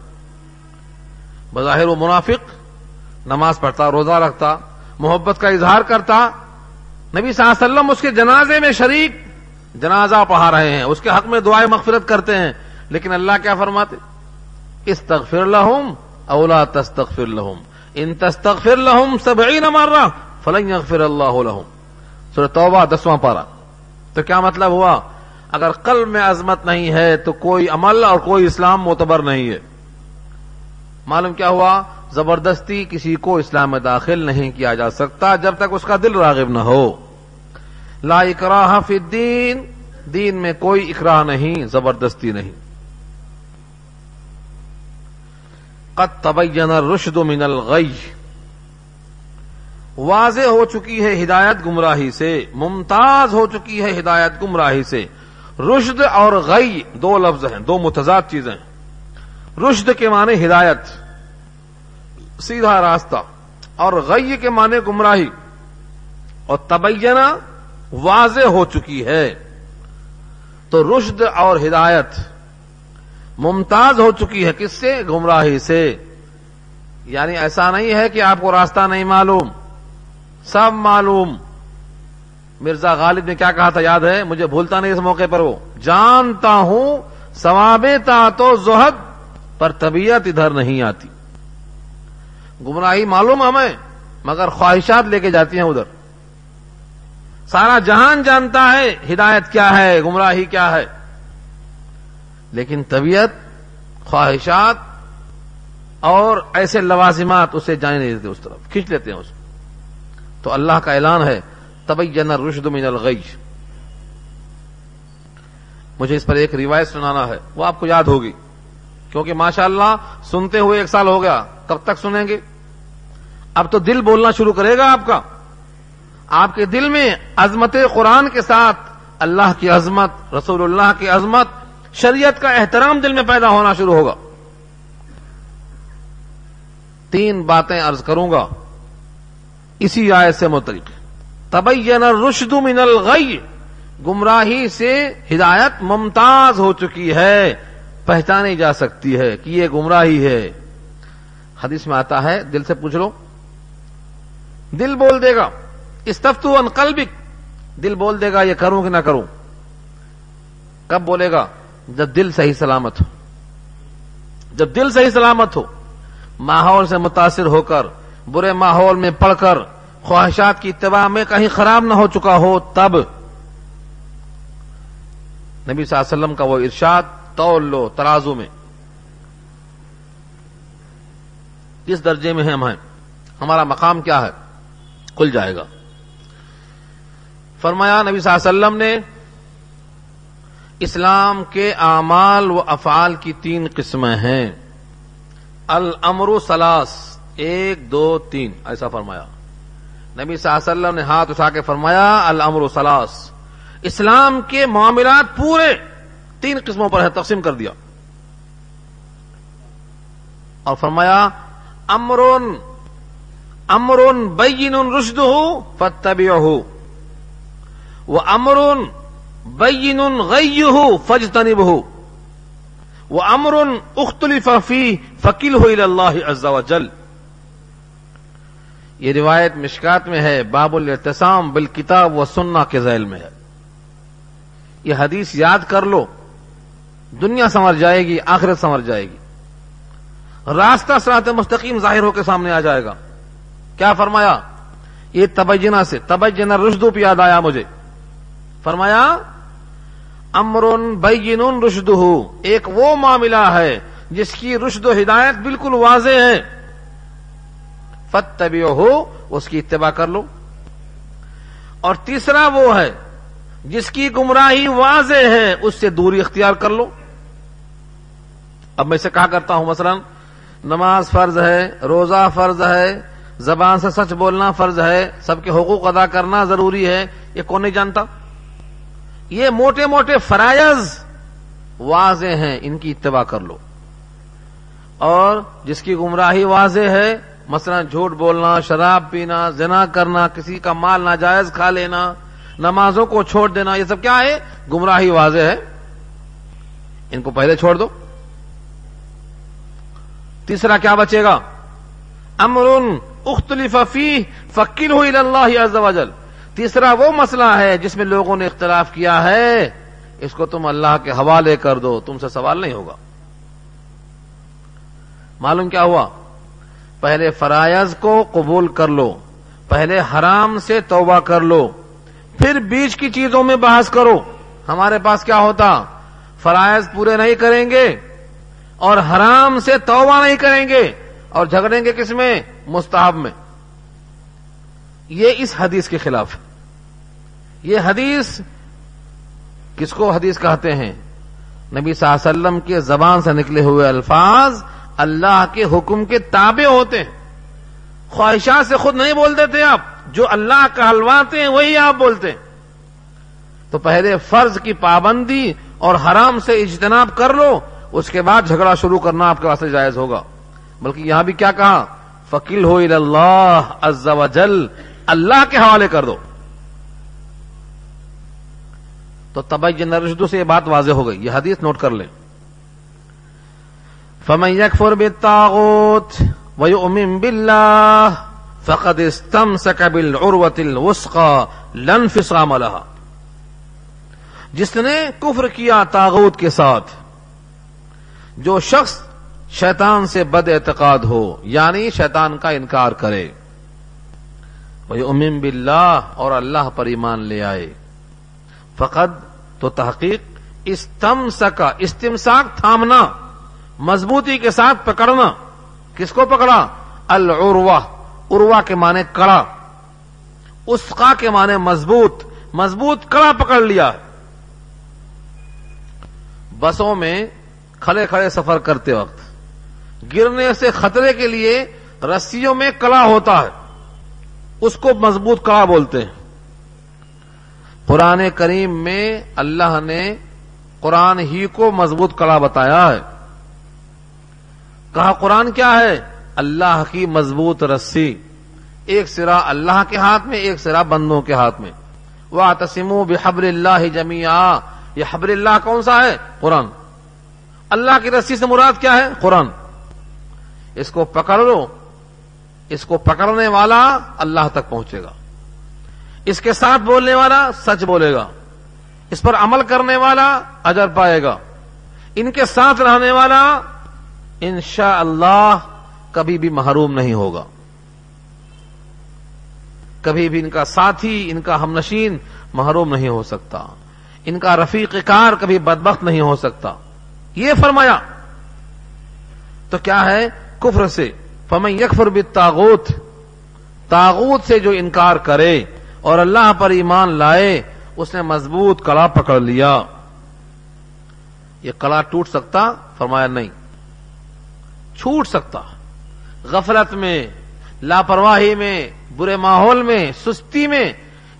بظاہر وہ منافق نماز پڑھتا، روزہ رکھتا، محبت کا اظہار کرتا۔ نبی صلی اللہ علیہ وسلم اس کے جنازے میں شریک جنازہ پڑھا رہے ہیں، اس کے حق میں دعائیں مغفرت کرتے ہیں۔ لیکن اللہ کیا فرماتے؟ استغفر لهم او لا تستغفر لهم ان تستغفر لهم سبعین مرہ فلن یغفر اللہ لهم سورہ توبہ دسواں پارا تو کیا مطلب ہوا؟ اگر قلب میں عظمت نہیں ہے تو کوئی عمل اور کوئی اسلام معتبر نہیں ہے۔ معلوم کیا ہوا؟ زبردستی کسی کو اسلام میں داخل نہیں کیا جا سکتا جب تک اس کا دل راغب نہ ہو۔ لا اکراہ فی الدین، دین میں کوئی اکراہ نہیں، زبردستی نہیں۔ قد تبین الرشد من الغی۔ واضح ہو چکی ہے ہدایت گمراہی سے، ممتاز ہو چکی ہے ہدایت گمراہی سے۔ رشد اور غی دو لفظ ہیں، دو متضاد چیزیں۔ رشد کے معنی ہدایت۔ سیدھا راستہ اور غی کے معنی گمراہی اور تبینہ واضح ہو چکی ہے۔ تو رشد اور ہدایت ممتاز ہو چکی ہے کس سے؟ گمراہی سے۔ یعنی ایسا نہیں ہے کہ آپ کو راستہ نہیں معلوم۔ سب معلوم۔ مرزا غالب نے کیا کہا تھا یاد ہے؟ مجھے بھولتا نہیں اس موقع پر وہ۔ جانتا ہوں سوابتا تو زہد پر طبیعت ادھر نہیں آتی۔ گمراہی معلوم ہمیں مگر خواہشات لے کے جاتی ہیں ادھر۔ سارا جہان جانتا ہے ہدایت کیا ہے، گمراہی کیا ہے۔ لیکن طبیعت، خواہشات اور ایسے لوازمات اسے جانے نہیں دیتے اس طرف، کھینچ لیتے ہیں اس۔ کو تو اللہ کا اعلان ہے، تبین رشد من الغی مجھے اس پر ایک روایت سنانا ہے، وہ آپ کو یاد ہوگی۔ کیونکہ ماشاء اللہ سنتے ہوئے ایک سال ہو گیا، کب تک سنیں گے؟ اب تو دل بولنا شروع کرے گا آپ کا آپ کے دل میں عظمت قرآن کے ساتھ اللہ کی عظمت، رسول اللہ کی عظمت، شریعت کا احترام دل میں پیدا ہونا شروع ہوگا۔ تین باتیں ارض کروں گا۔ اسی آیت سے متعلق۔ تبین رشد من الغی۔ گمراہی سے ہدایت ممتاز ہو چکی ہے۔ پہچانی جا سکتی ہے کہ یہ گمراہی ہے۔ حدیث میں آتا ہے، دل سے پوچھ لو۔ دل بول دے گا استفتو ان قلبک، دل بول دے گا، یہ کروں کہ نہ کروں۔ کب بولے گا؟ جب دل صحیح سلامت ہو۔ جب دل صحیح سلامت ہو، ماحول سے متاثر ہو کر، برے ماحول میں پڑھ کر، خواہشات کی اتباع میں کہیں خراب نہ ہو چکا ہو، تب نبی صلی اللہ علیہ وسلم کا وہ ارشاد تول لو ترازو میں۔ کس درجے میں ہم ہیں، ہمارا مقام کیا ہے؟ کھل جائے گا۔ فرمایا، نبی صلی اللہ علیہ وسلم نے اسلام کے اعمال و افعال کی تین قسمیں ہیں۔ الامر سلاس ایک، دو، تین۔ ایسا فرمایا۔ نبی صلی اللہ علیہ وسلم نے ہاتھ اٹھا کے فرمایا، الامر سلاس اسلام کے معاملات پورے تین قسموں پر ہے تقسیم کر دیا۔ اور فرمایا امرون امرون بین رشد ہو فتبی ہو وہ امرون بین غی ہو فج تنب ہو وہ امرن اختلف فی فکیل ہو اللہ عز و جل. یہ روایت مشکات میں ہے، باب الاتسام بالکتاب و سننا کے ذیل میں ہے۔ یہ حدیث یاد کر لو، دنیا سمر جائے گی، آخرت سمر جائے گی۔ راستہ سرات مستقیم ظاہر ہو کے سامنے آ جائے گا۔ کیا فرمایا؟ یہ تبجنا سے تبجنا رشدو پہ یاد آیا مجھے۔ فرمایا، امرن بین رشد ایک وہ معاملہ ہے جس کی رشد و ہدایت بالکل واضح ہے۔ فت ہو اس کی اتباع کر لو۔ اور تیسرا وہ ہے جس کی گمراہی واضح ہے، اس سے دوری اختیار کر لو۔ اب میں سے کہا کرتا ہوں، مثلا نماز فرض ہے، روزہ فرض ہے زبان سے سچ بولنا فرض ہے، سب کے حقوق ادا کرنا ضروری ہے، یہ کون نہیں جانتا؟ یہ موٹے موٹے فرائض واضح ہیں، ان کی اتباع کر لو۔ اور جس کی گمراہی واضح ہے، مثلا جھوٹ بولنا، شراب پینا، زنا کرنا، کسی کا مال ناجائز کھا لینا، نمازوں کو چھوڑ دینا، یہ سب کیا ہے؟ گمراہی واضح ہے۔ ان کو پہلے چھوڑ دو۔ تیسرا کیا بچے گا؟ امرن اختلف فی فکیل ہوئی اللہ وجل تیسرا وہ مسئلہ ہے جس میں لوگوں نے اختلاف کیا ہے۔ اس کو تم اللہ کے حوالے کر دو، تم سے سوال نہیں ہوگا۔ معلوم کیا ہوا؟ پہلے فرائض کو قبول کر لو، پہلے حرام سے توبہ کر لو، پھر بیچ کی چیزوں میں بحث کرو۔ ہمارے پاس کیا ہوتا؟ فرائض پورے نہیں کریں گے اور حرام سے توبہ نہیں کریں گے۔ اور جھگڑیں گے کس میں؟ مستحب میں۔ یہ اس حدیث کے خلاف ہے۔ یہ حدیث کس کو حدیث کہتے ہیں؟ نبی صلی اللہ علیہ وسلم کے زبان سے نکلے ہوئے الفاظ اللہ کے حکم کے تابع ہوتے ہیں۔ خواہشات سے خود نہیں بولتے تھے آپ۔ جو اللہ کا ہیں، وہی آپ بولتے ہیں۔ تو پہلے فرض کی پابندی اور حرام سے اجتناب کر لو، اس کے بعد جھگڑا شروع کرنا آپ کے واسطے جائز ہوگا۔ بلکہ یہاں بھی کیا کہا؟ فکیل ہو اللہ عز و جل اللہ کے حوالے کر دو۔ تو تبئی نرشدو سے یہ بات واضح ہو گئی۔ یہ حدیث نوٹ کر لیں۔ فمن يكفر بالطاغوت ويؤمن بالله فقد استمسك بالعروة الوسقى لا انفصام لها۔ جس نے کفر کیا تاغوت کے ساتھ، جو شخص شیطان سے بد اعتقاد ہو یعنی شیطان کا انکار کرے۔ وہ امیم باللہ اور اللہ پر ایمان لے آئے۔ فقد تو تحقیق استم سکا استمساک تھامنا، مضبوطی کے ساتھ پکڑنا۔ کس کو پکڑا؟ العروا اروا کے معنی کڑا۔ اسقا کے معنی مضبوط مضبوط کڑا پکڑ لیا۔ بسوں میں کھڑے کھڑے سفر کرتے وقت گرنے سے خطرے کے لیے رسیوں میں کڑا ہوتا ہے۔ اس کو مضبوط کڑا بولتے ہیں۔ قرآن کریم میں اللہ نے قرآن ہی کو مضبوط کڑا بتایا ہے۔ کہا قرآن کیا ہے؟ اللہ کی مضبوط رسی۔ ایک سرا اللہ کے ہاتھ میں، ایک سرا بندوں کے ہاتھ میں۔ وہ تسیم بحبر اللہ جمیا یہ حبر اللہ کون سا ہے؟ قرآن۔ اللہ کی رسی سے مراد کیا ہے؟ قرآن۔ اس کو پکڑ لو، اس کو پکڑنے والا اللہ تک پہنچے گا۔ اس کے ساتھ بولنے والا سچ بولے گا۔ اس پر عمل کرنے والا اجر پائے گا۔ ان کے ساتھ رہنے والا انشاء اللہ کبھی بھی محروم نہیں ہوگا۔ کبھی بھی ان کا ساتھی، ان کا ہمنشین محروم نہیں ہو سکتا۔ ان کا رفیق کار کبھی بدبخت نہیں ہو سکتا۔ یہ فرمایا۔ تو کیا ہے؟ کفر سے، فمن یکفر بالتاغوت تاغوت سے جو انکار کرے اور اللہ پر ایمان لائے، اس نے مضبوط کڑا پکڑ لیا۔ یہ کڑا ٹوٹ سکتا؟ فرمایا نہیں۔ چھوٹ سکتا۔ غفلت میں، لاپرواہی میں، برے ماحول میں، سستی میں،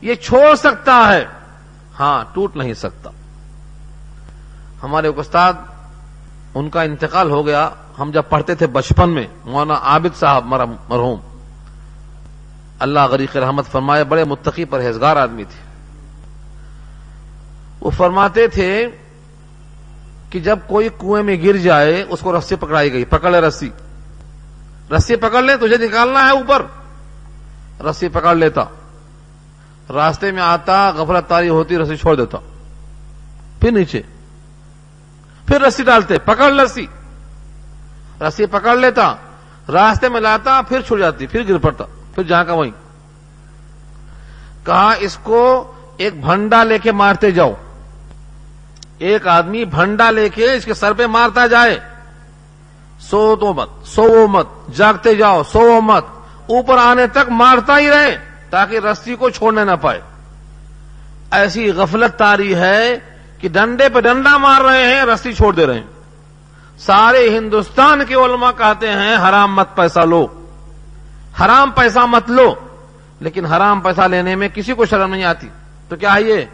یہ چھوڑ سکتا ہے۔ ہاں ٹوٹ نہیں سکتا۔ ہمارے استاد، ان کا انتقال ہو گیا۔ ہم جب پڑھتے تھے بچپن میں، مولانا عابد صاحب مرحوم۔ اللہ غریق رحمت فرمائے، بڑے متقی پرہیزگار آدمی تھے۔ وہ فرماتے تھے کہ جب کوئی کنویں میں گر جائے، اس کو رسی پکڑائی گئی، پکڑ لے رسی۔ رسی پکڑ لے، تجھے نکالنا ہے اوپر۔ رسی پکڑ لیتا۔ راستے میں آتا، غفلت تاری ہوتی، رسی چھوڑ دیتا۔ پھر نیچے۔ پھر رسی ڈالتے، پکڑ رسی۔ رسی پکڑ لیتا، راستے میں لاتا، پھر چھوڑ جاتی، پھر گر پڑتا، پھر جہاں کا وہیں۔ کہا، اس کو ایک بھنڈا لے کے مارتے جاؤ۔ ایک آدمی بھنڈا لے کے اس کے سر پہ مارتا جائے۔ سو تو مت سو مت، جاگتے جاؤ سو مت۔ اوپر آنے تک مارتا ہی رہے، تاکہ رسی کو چھوڑنے نہ پائے۔ ایسی غفلت تاری ہے کہ ڈنڈے پہ ڈنڈا مار رہے ہیں، رسی چھوڑ دے رہے ہیں سارے ہندوستان کے علماء کہتے ہیں، حرام مت پیسہ لو۔ حرام پیسہ مت لو۔ لیکن حرام پیسہ لینے میں کسی کو شرم نہیں آتی۔ تو کیا ہے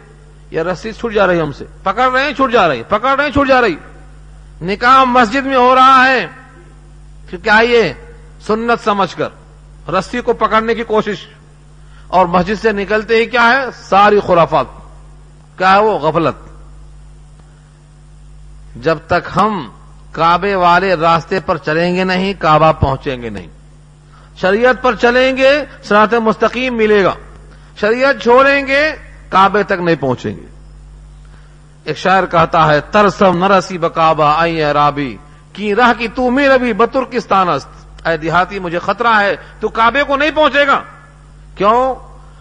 یہ رسی چھوٹ جا رہی ہم سے۔ پکڑ رہے ہیں، چھوٹ جا رہی۔ پکڑ رہے ہیں، چھوٹ جا رہی۔ نکاح مسجد میں ہو رہا ہے۔ پھر کیا یہ سنت سمجھ کر۔ رسی کو پکڑنے کی کوشش۔ اور مسجد سے نکلتے ہی کیا ہے؟ ساری خرافات۔ کیا ہے وہ؟ غفلت۔ جب تک ہم کعبے والے راستے پر چلیں گے نہیں، کعبہ پہنچیں گے نہیں۔ شریعت پر چلیں گے سرات مستقیم ملے گا۔ شریعت چھوڑیں گے، کعبے تک نہیں پہنچیں گے۔ ایک شاعر کہتا ہے، ترسم نرسی بکابا آئی رابی کی راہ کی تو میرا بھی بترکستان اے دیہاتی، مجھے خطرہ ہے، تو کعبے کو نہیں پہنچے گا۔ کیوں؟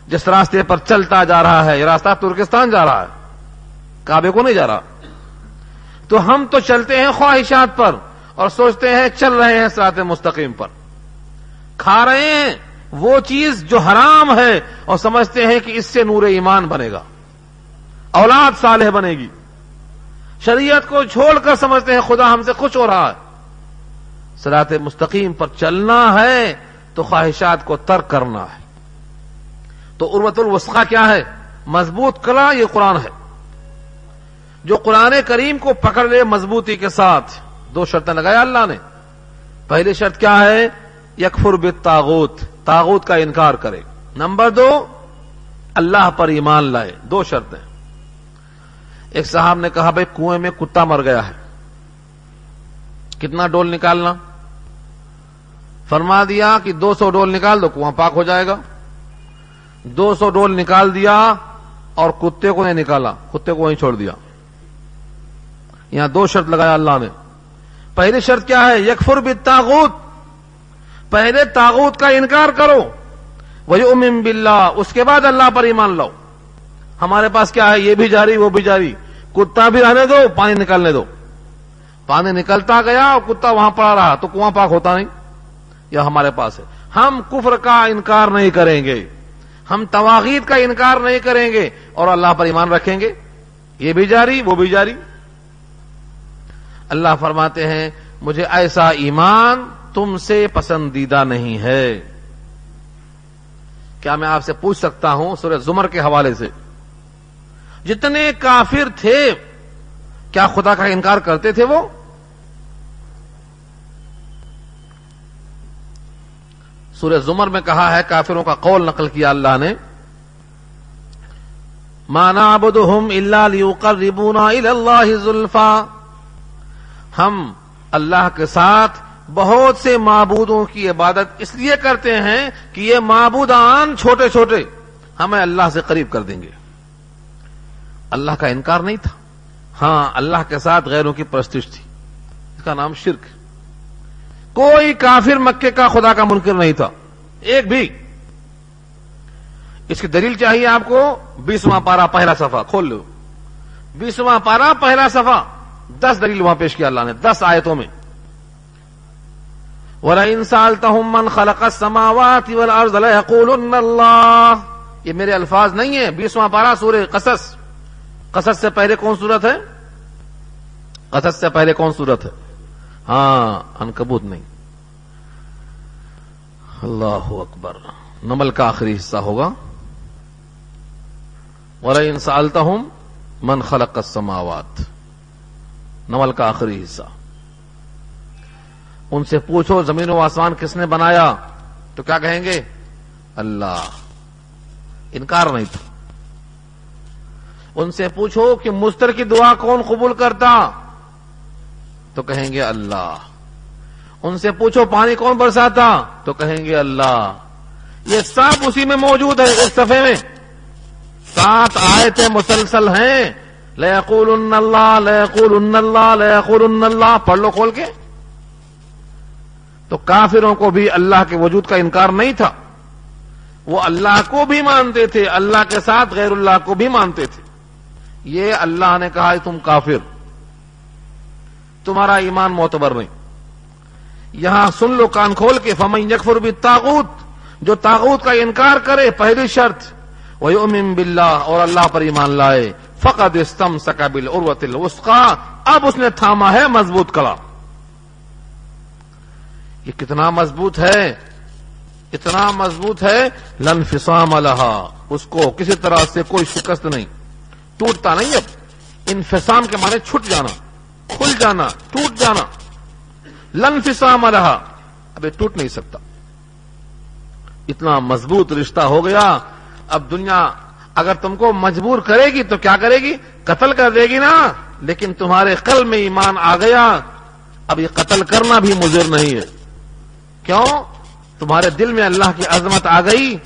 جس راستے پر چلتا جا رہا ہے، یہ راستہ ترکستان جا رہا ہے۔ کعبے کو نہیں جا رہا۔ تو ہم تو چلتے ہیں خواہشات پر اور سوچتے ہیں چل رہے ہیں سرات مستقیم پر۔ کھا رہے ہیں، وہ چیز جو حرام ہے اور سمجھتے ہیں کہ اس سے نور ایمان بنے گا۔ اولاد صالح بنے گی۔ شریعت کو چھوڑ کر سمجھتے ہیں خدا ہم سے خوش ہو رہا ہے۔ سرات مستقیم پر چلنا ہے تو خواہشات کو ترک کرنا ہے۔ تو اروت الوسخا کیا ہے؟ مضبوط کلا یہ قرآن ہے۔ جو قرآن کریم کو پکڑ لے مضبوطی کے ساتھ۔ دو شرطیں لگایا اللہ نے۔ پہلی شرط کیا ہے؟ یکفر بالتاغوت تاغوت کا انکار کرے۔ نمبر دو، اللہ پر ایمان لائے۔ دو شرطیں۔ ایک صاحب نے کہا، بھائی، کنویں میں کتا مر گیا ہے۔ کتنا ڈول نکالنا؟ فرما دیا کہ دو سو ڈول نکال دو، کنواں پاک ہو جائے گا۔ دو سو ڈول نکال دیا اور کتے کو نہیں نکالا۔ کتے کو وہیں چھوڑ دیا۔ یہاں دو شرط لگایا اللہ نے۔ پہلی شرط کیا ہے؟ یکفر بھی تاغت پہلے تاغوت کا انکار کرو۔ وہی امم بلّہ اس کے بعد اللہ پر ایمان لاؤ۔ ہمارے پاس کیا ہے؟ یہ بھی جاری، وہ بھی جاری۔ کتا بھی رہنے دو، پانی نکالنے دو۔ پانی نکلتا گیا اور کتا وہاں پڑا رہا، تو کنواں پاک ہوتا نہیں۔ یا ہمارے پاس ہے۔ ہم کفر کا انکار نہیں کریں گے۔ ہم تواغید کا انکار نہیں کریں گے اور اللہ پر ایمان رکھیں گے۔ یہ بھی جاری، وہ بھی جاری۔ اللہ فرماتے ہیں، مجھے ایسا ایمان تم سے پسندیدہ نہیں ہے۔ کیا میں آپ سے پوچھ سکتا ہوں سورہ زمر کے حوالے سے؟ جتنے کافر تھے، کیا خدا کا انکار کرتے تھے وہ؟ سورہ زمر میں کہا ہے، کافروں کا قول نقل کیا اللہ نے۔ مانا بدہم اللہ لیقربونا اللہ زلفا ہم اللہ کے ساتھ بہت سے معبودوں کی عبادت اس لیے کرتے ہیں کہ یہ معبودان چھوٹے چھوٹے ہمیں اللہ سے قریب کر دیں گے۔ اللہ کا انکار نہیں تھا۔ ہاں اللہ کے ساتھ غیروں کی پرستش تھی۔ اس کا نام شرک۔ کوئی کافر مکے کا خدا کا منکر نہیں تھا۔ ایک بھی۔ اس کی دلیل چاہیے آپ کو۔ بیسواں پارا پہلا صفحہ، کھول لو۔ بیسواں پارا پہلا صفحہ۔ دس دلیل وہاں پیش کیا اللہ نے، دس آیتوں میں۔ وَلَئِن سَأَلْتَهُمْ مَنْ خَلَقَ السَّمَاوَاتِ وَالْأَرْضَ لَيَقُولُنَّ اللَّهِ۔ یہ میرے الفاظ نہیں ہیں، بیسواں پارا سورہ قصص۔ قصص سے پہلے کون صورت ہے؟ قصص سے پہلے کون صورت ہے؟ ہاں انکبوت نہیں۔ اللہ اکبر۔ نمل کا آخری حصہ ہوگا۔ وَلَئِن سَأَلْتَهُمْ مَنْ خَلَقَ السَّمَاوَاتِ۔ نمل کا آخری حصہ۔ ان سے پوچھو زمین و آسمان کس نے بنایا؟ تو کیا کہیں گے؟ اللہ۔ انکار نہیں تھا۔ ان سے پوچھو کہ مستر کی دعا کون قبول کرتا؟ تو کہیں گے اللہ۔ ان سے پوچھو پانی کون برساتا؟ تو کہیں گے اللہ۔ یہ سب اسی میں موجود ہے، اس صفحے میں۔ سات آیتیں مسلسل ہیں۔ لَيَقُولُنَّ اللہ لَيَقُولُنَّ اللہ لَيَقُولُنَّ اللہ پڑھ لو کھول کے۔ تو کافروں کو بھی اللہ کے وجود کا انکار نہیں تھا۔ وہ اللہ کو بھی مانتے تھے، اللہ کے ساتھ غیر اللہ کو بھی مانتے تھے۔ یہ اللہ نے کہا ہے، تم کافر۔ تمہارا ایمان معتبر نہیں۔ یہاں سن لو کان کھول کے، فمن یکفر بھی تاغوت جو تاغوت کا انکار کرے، پہلی شرط۔ وہ امین بلّہ اور اللہ پر ایمان لائے۔ فقط استم سکابل اروت الوسقا اب اس نے تھاما ہے مضبوط کلا۔ یہ کتنا مضبوط ہے؟ اتنا مضبوط ہے؟ لن فسام الحا اس کو کسی طرح سے کوئی شکست نہیں۔ ٹوٹتا نہیں اب۔ انفسام کے معنی چھٹ جانا۔ کھل جانا۔ ٹوٹ جانا۔ لن فسام الحا ابھی ٹوٹ نہیں سکتا۔ اتنا مضبوط رشتہ ہو گیا۔ اب دنیا اگر تم کو مجبور کرے گی تو کیا کرے گی؟ قتل کر دے گی نا۔ لیکن تمہارے قلب میں ایمان آ گیا۔ اب یہ قتل کرنا بھی مضر نہیں ہے۔ کیوں؟ تمہارے دل میں اللہ کی عظمت آ گئی۔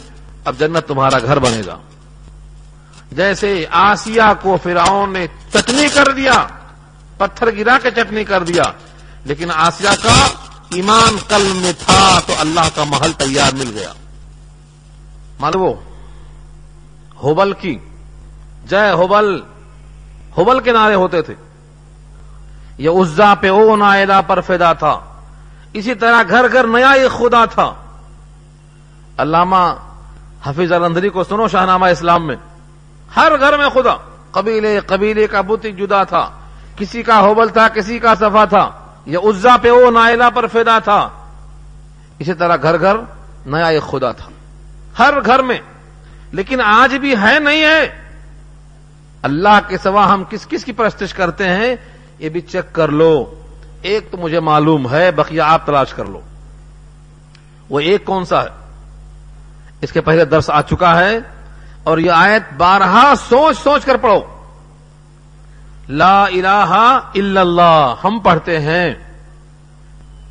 اب جنت تمہارا گھر بنے گا۔ جیسے آسیا کو فرعون نے چٹنی کر دیا، پتھر گرا کے چٹنی کر دیا۔ لیکن آسیا کا ایمان کل میں تھا تو اللہ کا محل تیار مل گیا۔ مالو ہوبل کی۔ جے ہوبل ہوبل کے نعرے ہوتے تھے۔ یہ عزا پہ او نائلہ پر فدا تھا۔ اسی طرح گھر گھر نیا ایک خدا تھا۔ علامہ حفیظ الندری کو سنو شاہنامہ اسلام میں۔ ہر گھر میں خدا۔ قبیلے قبیلے کا بت جدا تھا۔ کسی کا ہوبل تھا، کسی کا صفا تھا۔ یہ عزا پہ او نائلہ پر فدا تھا۔ اسی طرح گھر گھر نیا ایک خدا تھا۔ ہر گھر میں لیکن آج بھی ہے نہیں ہے۔ اللہ کے سوا ہم کس کس کی پرستش کرتے ہیں؟ یہ بھی چیک کر لو۔ ایک تو مجھے معلوم ہے، بقیہ آپ تلاش کر لو۔ وہ ایک کون سا ہے؟ اس کے پہلے درس آ چکا ہے اور یہ آیت بارہا سوچ سوچ کر پڑھو۔ لا الہ الا اللہ۔ ہم پڑھتے ہیں۔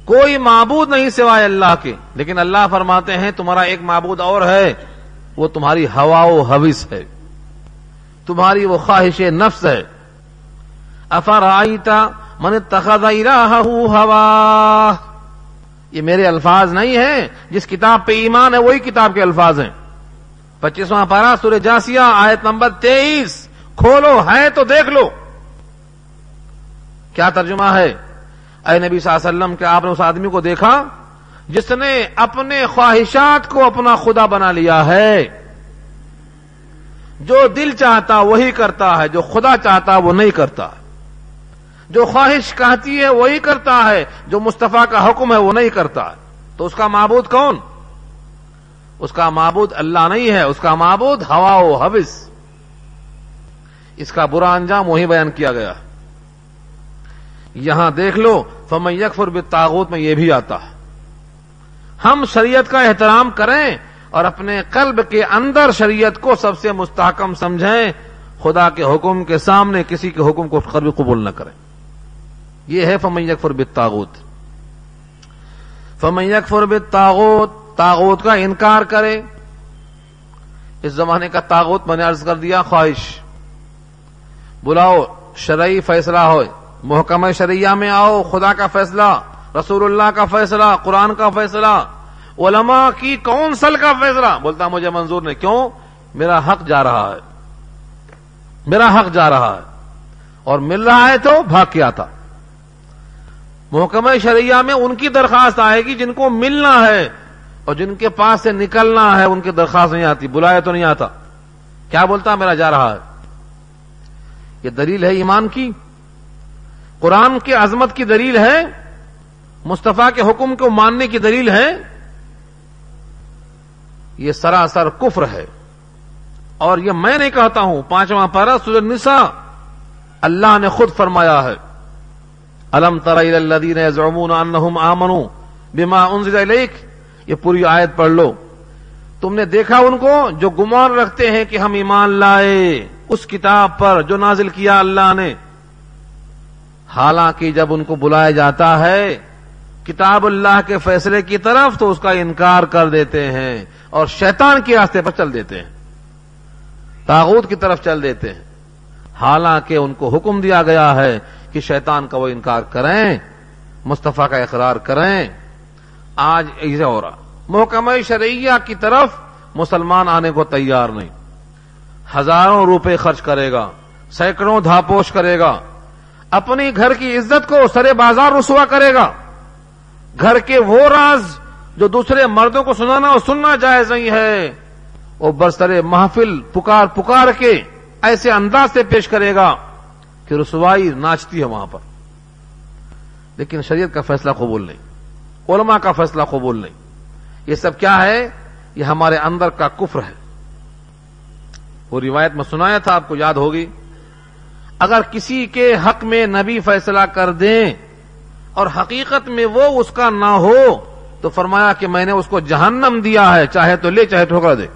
کوئی معبود نہیں سوائے اللہ کے۔ لیکن اللہ فرماتے ہیں، تمہارا ایک معبود اور ہے۔ وہ تمہاری ہوا و حوث ہے۔ تمہاری وہ خواہش نفس ہے۔ افر آئیتا من تخذ ہوا۔ یہ میرے الفاظ نہیں ہیں۔ جس کتاب پہ ایمان ہے، وہی کتاب کے الفاظ ہیں۔ پچیسواں پارا سورہ جاسیہ، آیت نمبر تیئیس۔ کھولو، ہے تو دیکھ لو۔ کیا ترجمہ ہے؟ اے نبی صلی اللہ علیہ وسلم کہ آپ نے اس آدمی کو دیکھا؟ جس نے اپنے خواہشات کو اپنا خدا بنا لیا ہے۔ جو دل چاہتا وہی کرتا ہے، جو خدا چاہتا وہ نہیں کرتا۔ جو خواہش کہتی ہے وہی کرتا ہے، جو مصطفیٰ کا حکم ہے وہ نہیں کرتا۔ تو اس کا معبود کون؟ اس کا معبود اللہ نہیں ہے، اس کا معبود ہوا و حوث۔ اس کا برا انجام وہی بیان کیا گیا۔ یہاں دیکھ لو، فمن یکفر بالتاغوت میں یہ بھی آتا۔ ہے ہم شریعت کا احترام کریں اور اپنے قلب کے اندر شریعت کو سب سے مستحکم سمجھیں، خدا کے حکم کے سامنے کسی کے حکم کو قلب قبول نہ کریں۔ یہ ہے فمن یکفر بالتاغوت فمن یکفر بالتاغوت تاغوت کا انکار کرے۔ اس زمانے کا تاغوت میں نے عرض کر دیا، خواہش۔ بلاؤ، شرعی فیصلہ ہو محکمہ شریعہ میں آؤ، خدا کا فیصلہ۔ رسول اللہ کا فیصلہ، قرآن کا فیصلہ، علماء کی کونسل کا فیصلہ۔ بولتا مجھے منظور نہیں، کیوں؟ میرا حق جا رہا ہے۔ میرا حق جا رہا ہے۔ اور مل رہا ہے تو بھاگ کے آتا۔ محکمہ شریعہ میں ان کی درخواست آئے گی جن کو ملنا ہے اور جن کے پاس سے نکلنا ہے، ان کی درخواست نہیں آتی بلایا تو نہیں آتا۔ کیا بولتا میرا جا رہا ہے۔ یہ دلیل ہے ایمان کی۔ قرآن کی عظمت کی دلیل ہے مصطفیٰ کے حکم کو ماننے کی دلیل ہے، یہ سراسر کفر ہے۔ اور یہ میں نہیں کہتا ہوں، پانچواں پارا سورج نسا اللہ نے خود فرمایا ہے۔ الم ترین زمون آمنو الیک؟ یہ پوری آیت پڑھ لو۔ تم نے دیکھا ان کو جو گمان رکھتے ہیں کہ ہم ایمان لائے۔ اس کتاب پر جو نازل کیا اللہ نے۔ حالانکہ جب ان کو بلایا جاتا ہے کتاب اللہ کے فیصلے کی طرف تو اس کا انکار کر دیتے ہیں اور شیطان کے راستے پر چل دیتے ہیں۔ تاغوت کی طرف چل دیتے ہیں۔ حالانکہ ان کو حکم دیا گیا ہے کہ شیطان کا وہ انکار کریں، مصطفیٰ کا اقرار کریں۔ آج ایسے ہو رہا۔ محکمہ شرعیہ کی طرف مسلمان آنے کو تیار نہیں۔ ہزاروں روپے خرچ کرے گا، سینکڑوں دھاپوش کرے گا۔ اپنی گھر کی عزت کو سرے بازار رسوا کرے گا۔ گھر کے وہ راز جو دوسرے مردوں کو سنانا اور سننا جائز نہیں ہے۔ وہ برسرے محفل پکار پکار کے ایسے انداز سے پیش کرے گا کہ رسوائی ناچتی ہے وہاں پر۔ لیکن شریعت کا فیصلہ قبول نہیں، علماء کا فیصلہ قبول نہیں۔ یہ سب کیا ہے؟ یہ ہمارے اندر کا کفر ہے۔ وہ روایت میں سنایا تھا، آپ کو یاد ہوگی۔ اگر کسی کے حق میں نبی فیصلہ کر دیں اور حقیقت میں وہ اس کا نہ ہو تو فرمایا کہ میں نے اس کو جہنم دیا ہے، چاہے تو لے، چاہے ٹھوکر دے۔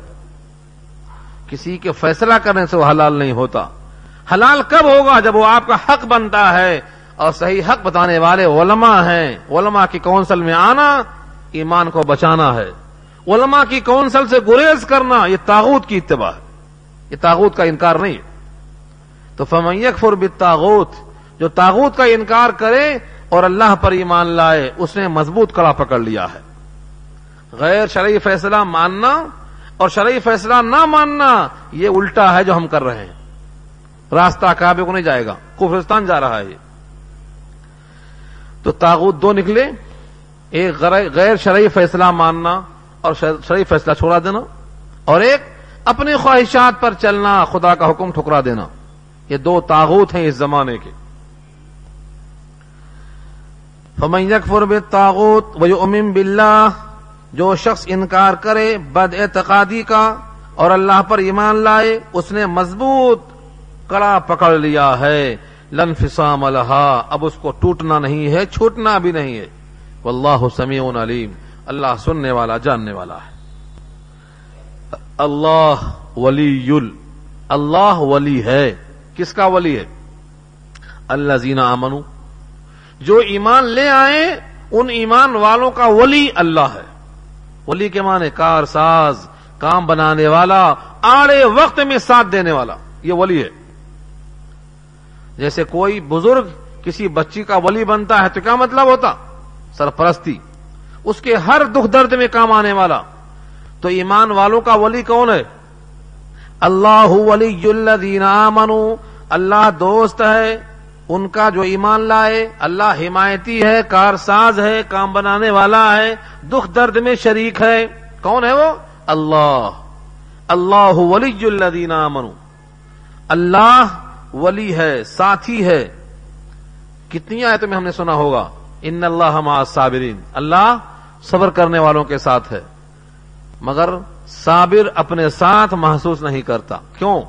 کسی کے فیصلہ کرنے سے وہ حلال نہیں ہوتا۔ حلال کب ہوگا جب وہ آپ کا حق بنتا ہے؟ اور صحیح حق بتانے والے علماء ہیں۔ علماء کی کونسل میں آنا، ایمان کو بچانا ہے۔ علماء کی کونسل سے گریز کرنا، یہ تاغوت کی اتباع ہے۔ یہ تاغوت کا انکار نہیں ہے۔ تو فمیک فر تاغوت جو تاغوت کا انکار کرے اور اللہ پر ایمان لائے، اس نے مضبوط کڑا پکڑ لیا ہے۔ غیر شرعی فیصلہ ماننا اور شرعی فیصلہ نہ ماننا، یہ الٹا ہے جو ہم کر رہے ہیں۔ راستہ کعبے کو نہیں جائے گا، کفرستان جا رہا ہے یہ۔ تو تاغوت دو نکلے، ایک غیر شرعی فیصلہ ماننا اور شرعی فیصلہ چھوڑا دینا اور ایک اپنی خواہشات پر چلنا، خدا کا حکم ٹھکرا دینا۔ یہ دو تاغوت ہیں اس زمانے کے۔ فمن یکفر بالطاغوت ویؤمن باللہ، جو شخص انکار کرے بد اعتقادی کا اور اللہ پر ایمان لائے، اس نے مضبوط کڑا پکڑ لیا ہے۔ لن فسام الحا اب اس کو ٹوٹنا نہیں ہے، چھوٹنا بھی نہیں ہے۔ واللہ سمیع علیم۔ اللہ سننے والا جاننے والا ہے۔ اللہ ولی اللہ ولی ہے۔ کس کا ولی ہے؟ اللہ زینا امنو جو ایمان لے آئے، ان ایمان والوں کا ولی اللہ ہے۔ ولی کے معنی کار، ساز، کام بنانے والا، آڑے وقت میں ساتھ دینے والا۔ یہ ولی ہے۔ جیسے کوئی بزرگ کسی بچی کا ولی بنتا ہے تو کیا مطلب ہوتا؟ سرپرستی۔ اس کے ہر دکھ درد میں کام آنے والا۔ تو ایمان والوں کا ولی کون ہے؟ اللہ ولی الذین آمنوا۔ اللہ دوست ہے۔ ان کا جو ایمان لائے، اللہ حمایتی ہے کار ساز ہے، کام بنانے والا ہے، دکھ درد میں شریک ہے۔ کون ہے وہ؟ اللہ۔ اللہ ولی الذین آمنوا اللہ ولی ہے، ساتھی ہے۔ کتنی آیتوں میں ہم نے سنا ہوگا۔ ان اللہ مع صابرین اللہ صبر کرنے والوں کے ساتھ ہے۔ مگر صابر اپنے ساتھ محسوس نہیں کرتا۔ کیوں؟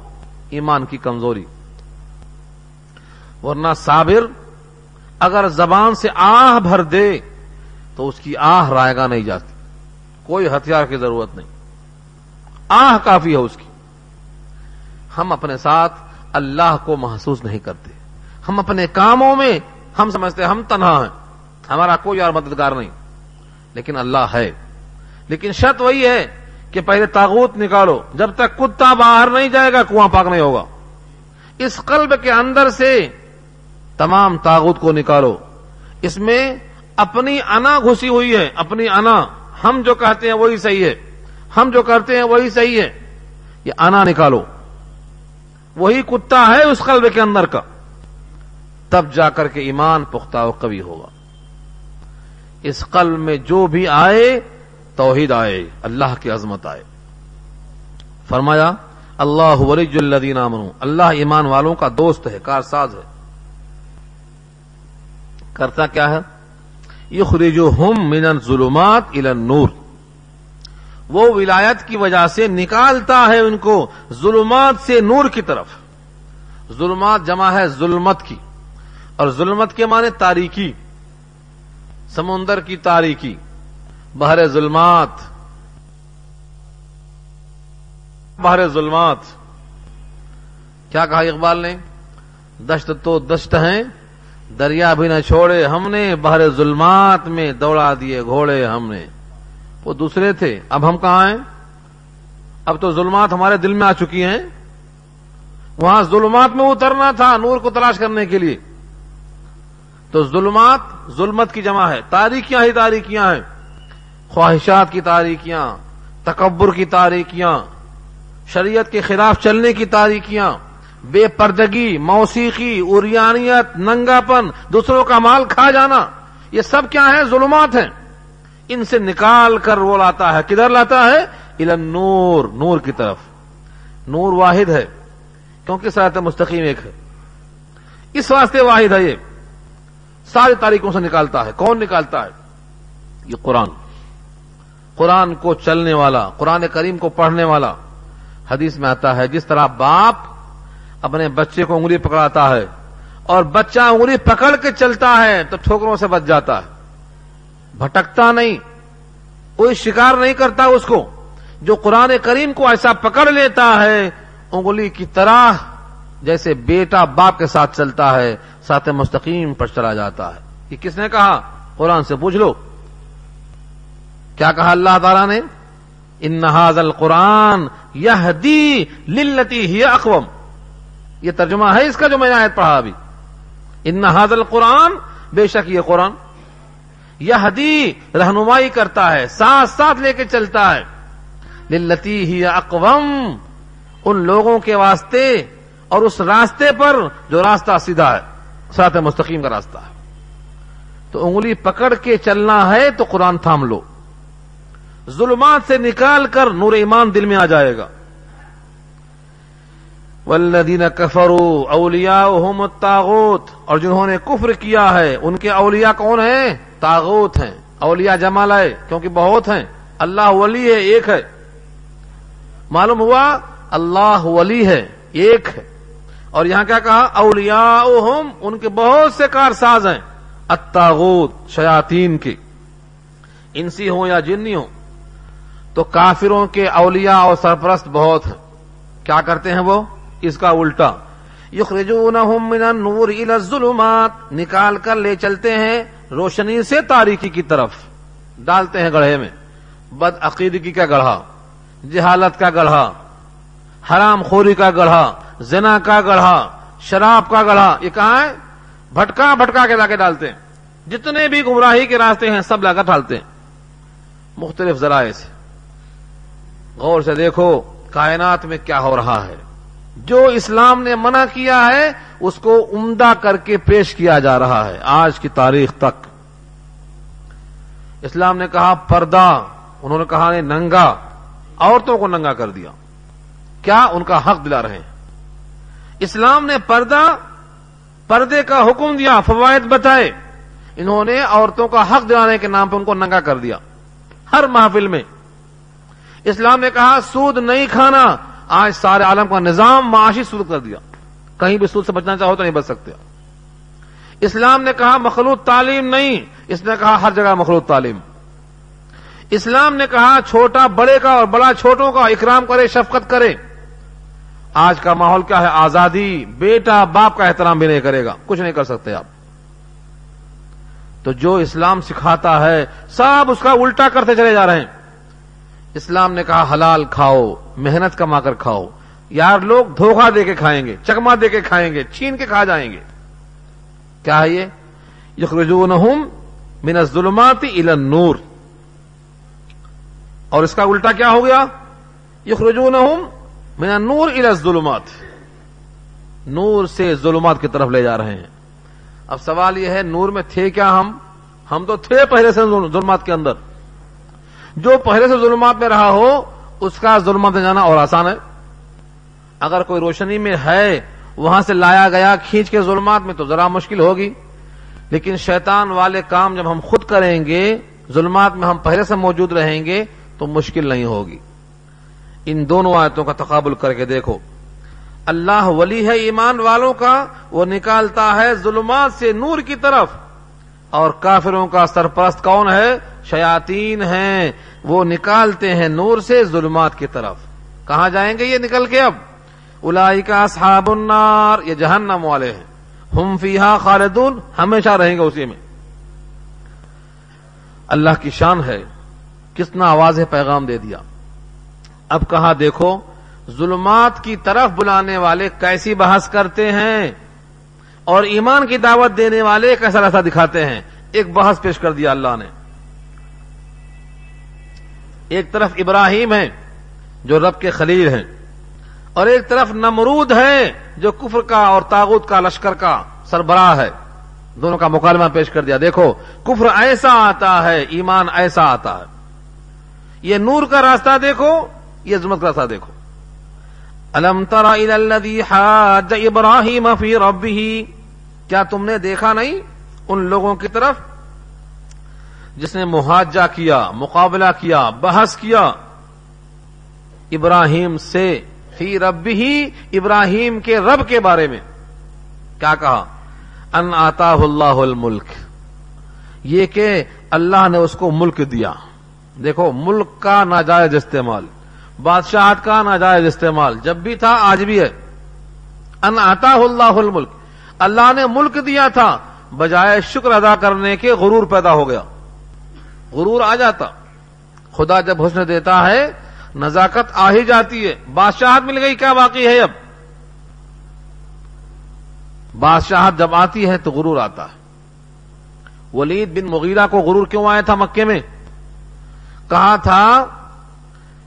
ایمان کی کمزوری۔ ورنہ صابر اگر زبان سے آہ بھر دے تو اس کی آہ رائے گا نہیں جاتی۔ کوئی ہتھیار کی ضرورت نہیں۔ آہ کافی ہے اس کی۔ ہم اپنے ساتھ اللہ کو محسوس نہیں کرتے۔ ہم اپنے کاموں میں ہم سمجھتے ہم تنہا ہیں۔ ہمارا کوئی اور مددگار نہیں۔ لیکن اللہ ہے۔ لیکن شرط وہی ہے کہ پہلے تاغوت نکالو۔ جب تک کتا باہر نہیں جائے گا، کنواں پاک نہیں ہوگا۔ اس قلب کے اندر سے تمام تاغت کو نکالو۔ اس میں اپنی انا گھسی ہوئی ہے، اپنی انا۔ ہم جو کہتے ہیں وہی صحیح ہے۔ ہم جو کرتے ہیں وہی صحیح ہے۔ یہ انا نکالو۔ وہی کتا ہے اس قلب کے اندر کا۔ تب جا کر کے ایمان پختہ و کبھی ہوگا۔ اس قلب میں جو بھی آئے، توحید آئے، اللہ کی عظمت آئے۔ فرمایا، اللہ ورج الدین امن اللہ ایمان والوں کا دوست ہے، کارساز ہے۔ کرتا کیا ہے؟ یہ خریجو ہم من ظلمات نور وہ ولایت کی وجہ سے نکالتا ہے ان کو ظلمات سے نور کی طرف۔ ظلمات جمع ہے ظلمت کی۔ اور ظلمت کے معنی تاریکی۔ سمندر کی تاریکی۔ بحر ظلمات۔ بحر ظلمات۔ کیا کہا اقبال نے؟ دشت تو دشت ہیں۔ دریا بھی نہ چھوڑے، ہم نے بحر ظلمات میں دوڑا دیے گھوڑے ہم نے۔ وہ دوسرے تھے، اب ہم کہاں ہیں؟ اب تو ظلمات ہمارے دل میں آ چکی ہیں۔ وہاں ظلمات میں اترنا تھا نور کو تلاش کرنے کے لیے۔ تو ظلمات ظلمت کی جمع ہے، تاریکیاں ہی تاریکیاں ہیں۔ خواہشات کی تاریکیاں، تکبر کی تاریکیاں، شریعت کے خلاف چلنے کی تاریکیاں۔ بے پردگی، موسیقی اریانیت ننگا پن دوسروں کا مال کھا جانا، یہ سب کیا ہے ظلمات ہیں۔ ان سے نکال کر وہ لاتا ہے۔ کدھر لاتا ہے؟ الن نور نور کی طرف۔ نور واحد ہے، کیونکہ سرات مستقیم ایک ہے۔ اس واسطے واحد ہے یہ۔ ساری تاریخوں سے نکالتا ہے۔ کون نکالتا ہے؟ یہ قرآن۔ قرآن کو چلنے والا، قرآن کریم کو پڑھنے والا، حدیث میں آتا ہے، جس طرح باپ اپنے بچے کو انگلی پکڑاتا ہے اور بچہ انگلی پکڑ کے چلتا ہے تو ٹھوکروں سے بچ جاتا ہے۔ بھٹکتا نہیں، کوئی شکار نہیں کرتا اس کو۔ جو قرآن کریم کو ایسا پکڑ لیتا ہے، انگلی کی طرح جیسے بیٹا باپ کے ساتھ چلتا ہے، ساتھ مستقیم پر چلا جاتا ہے۔ یہ کس نے کہا؟ قرآن سے پوچھ لو۔ کیا کہا اللہ تعالیٰ نے؟ ان القرآن یہ دی للتی ہی اقوام یہ ترجمہ ہے اس کا جو میں نے آیت پڑھا ابھی۔ ان ناز القرآن، بے شک یہ قرآن یہ دی رہنمائی کرتا ہے، ساتھ ساتھ لے کے چلتا ہے۔ للتی ہی اقوام ان لوگوں کے واسطے اور اس راستے پر جو راستہ سیدھا ہے، ساتھ مستقیم کا راستہ ہے۔ تو انگلی پکڑ کے چلنا ہے تو قرآن تھام لو۔ ظلمات سے نکال کر نور ایمان دل میں آ جائے گا۔ ولدین کفرو اولیا تاغوت اور جنہوں نے کفر کیا ہے، ان کے اولیاء کون ہیں؟ تاغوت ہیں۔ اولیاء جمع لائے، کیونکہ بہت ہیں۔ اللہ ولی ہے، ایک ہے۔ معلوم ہوا؟ اللہ ولی ہے، ایک ہے۔ اور یہاں کیا کہا؟ اولیاء ان کے بہت سے کار ساز ہیں۔ اتاغوت شیاتین کے۔ انسی ہوں یا جنی ہوں۔ تو کافروں کے اولیاء اور سرپرست بہت ہیں۔ کیا کرتے ہیں وہ؟ اس کا الٹا۔ یخرجونہم من النور الى الظلمات۔ نکال کر لے چلتے ہیں روشنی سے تاریکی کی طرف۔ ڈالتے ہیں گڑھے میں۔ بد عقیدگی کا گڑھا۔ جہالت کا گڑھا۔ حرام خوری کا گڑھا۔ زنا کا گڑھا۔ شراب کا گڑھا۔ یہ کہاں ہے؟ بھٹکا بھٹکا کے لا کے ڈالتے ہیں۔ جتنے بھی گمراہی کے راستے ہیں سب لا کر ڈالتے ہیں۔ مختلف ذرائع سے۔ غور سے دیکھو، کائنات میں کیا ہو رہا ہے۔ جو اسلام نے منع کیا ہے، اس کو عمدہ کر کے پیش کیا جا رہا ہے، آج کی تاریخ تک۔ اسلام نے کہا، پردہ۔ انہوں نے کہا، ننگا۔ عورتوں کو ننگا کر دیا۔ کیا ان کا حق دلا رہے ہیں؟ اسلام نے پردہ، پردے کا حکم دیا، فوائد بتائے۔ انہوں نے عورتوں کا حق دلانے کے نام پہ ان کو ننگا کر دیا۔ ہر محفل میں۔ اسلام نے کہا، سود نہیں کھانا۔ آج سارے عالم کا نظام معاشی سود کر دیا۔ کہیں بھی سود سے بچنا چاہو تو نہیں بچ سکتے۔ اسلام نے کہا مخلوط تعلیم نہیں، اس نے کہا ہر جگہ مخلوط تعلیم۔ اسلام نے کہا چھوٹا بڑے کا اور بڑا چھوٹوں کا اکرام کرے، شفقت کرے۔ آج کا ماحول کیا ہے؟ آزادی، بیٹا باپ کا احترام بھی نہیں کرے گا۔ کچھ نہیں کر سکتے آپ۔ تو جو اسلام سکھاتا ہے، سب اس کا الٹا کرتے چلے جا رہے ہیں۔ اسلام نے کہا حلال کھاؤ، محنت کما کر کھاؤ۔ یار لوگ دھوکہ دے کے کھائیں گے چکما دے کے کھائیں گے، چھین کے کھا جائیں گے۔ کیا ہے یہ؟ یخرجونہم من الظلمات الى النور۔ اور اس کا الٹا کیا ہو گیا؟ یخرجونہم من النور الى الظلمات۔ نور سے ظلمات کی طرف لے جا رہے ہیں۔ اب سوال یہ ہے، نور میں تھے کیا ہم؟ ہم تو تھے پہلے سے ظلمات کے اندر۔ جو پہلے سے ظلمات میں رہا ہو، اس کا ظلمات میں جانا اور آسان ہے۔ اگر کوئی روشنی میں ہے، وہاں سے لایا گیا، کھینچ کے ظلمات میں، تو ذرا مشکل ہوگی۔ لیکن شیطان والے کام جب ہم خود کریں گے، ظلمات میں ہم پہلے سے موجود رہیں گے، تو مشکل نہیں ہوگی۔ ان دونوں آیتوں کا تقابل کر کے دیکھو۔ اللہ ولی ہے ایمان والوں کا، وہ نکالتا ہے ظلمات سے نور کی طرف۔ اور کافروں کا سرپرست کون ہے؟ شیاتین ہیں، وہ نکالتے ہیں نور سے ظلمات کی طرف۔ کہاں جائیں گے یہ نکل کے اب؟ الائی کا اصحاب النار، یہ جہنم والے ہیں۔ ہم فیہا خالدون، ہمیشہ رہیں گے اسی میں۔ اللہ کی شان ہے، کتنا آواز پیغام دے دیا۔ اب کہا دیکھو، ظلمات کی طرف بلانے والے کیسی بحث کرتے ہیں۔ اور ایمان کی دعوت دینے والے کیسا راستہ دکھاتے ہیں۔ ایک بحث پیش کر دیا اللہ نے۔ ایک طرف ابراہیم ہے جو رب کے خلیل ہیں، اور ایک طرف نمرود ہے جو کفر کا اور تاغت کا لشکر کا سربراہ ہے۔ دونوں کا مکالمہ پیش کر دیا۔ دیکھو، کفر ایسا آتا ہے، ایمان ایسا آتا ہے۔ یہ نور کا راستہ دیکھو، یہ عظمت کا راستہ دیکھو۔ الم ترا الذي حاج ابراہیم فی ربه کیا تم نے دیکھا نہیں ان لوگوں کی طرف؟ جس نے محاجہ کیا، مقابلہ کیا، بحث کیا، ابراہیم سے، فی رب ہی ابراہیم کے رب کے بارے میں۔ کیا کہا؟ ان آتا اللہ الملک۔ یہ کہ اللہ نے اس کو ملک دیا۔ دیکھو، ملک کا ناجائز استعمال، بادشاہت کا ناجائز استعمال، جب بھی تھا، آج بھی ہے۔ ان آتا اللہ الملک۔ اللہ نے ملک دیا تھا، بجائے شکر ادا کرنے کے غرور پیدا ہو گیا۔ غرور آ جاتا۔ خدا جب حسن دیتا ہے، نزاکت آ ہی جاتی ہے۔ بادشاہت مل گئی، کیا باقی ہے اب؟ بادشاہت جب آتی ہے تو غرور آتا ہے۔ ولید بن مغیرہ کو غرور کیوں آیا تھا مکے میں؟ کہا تھا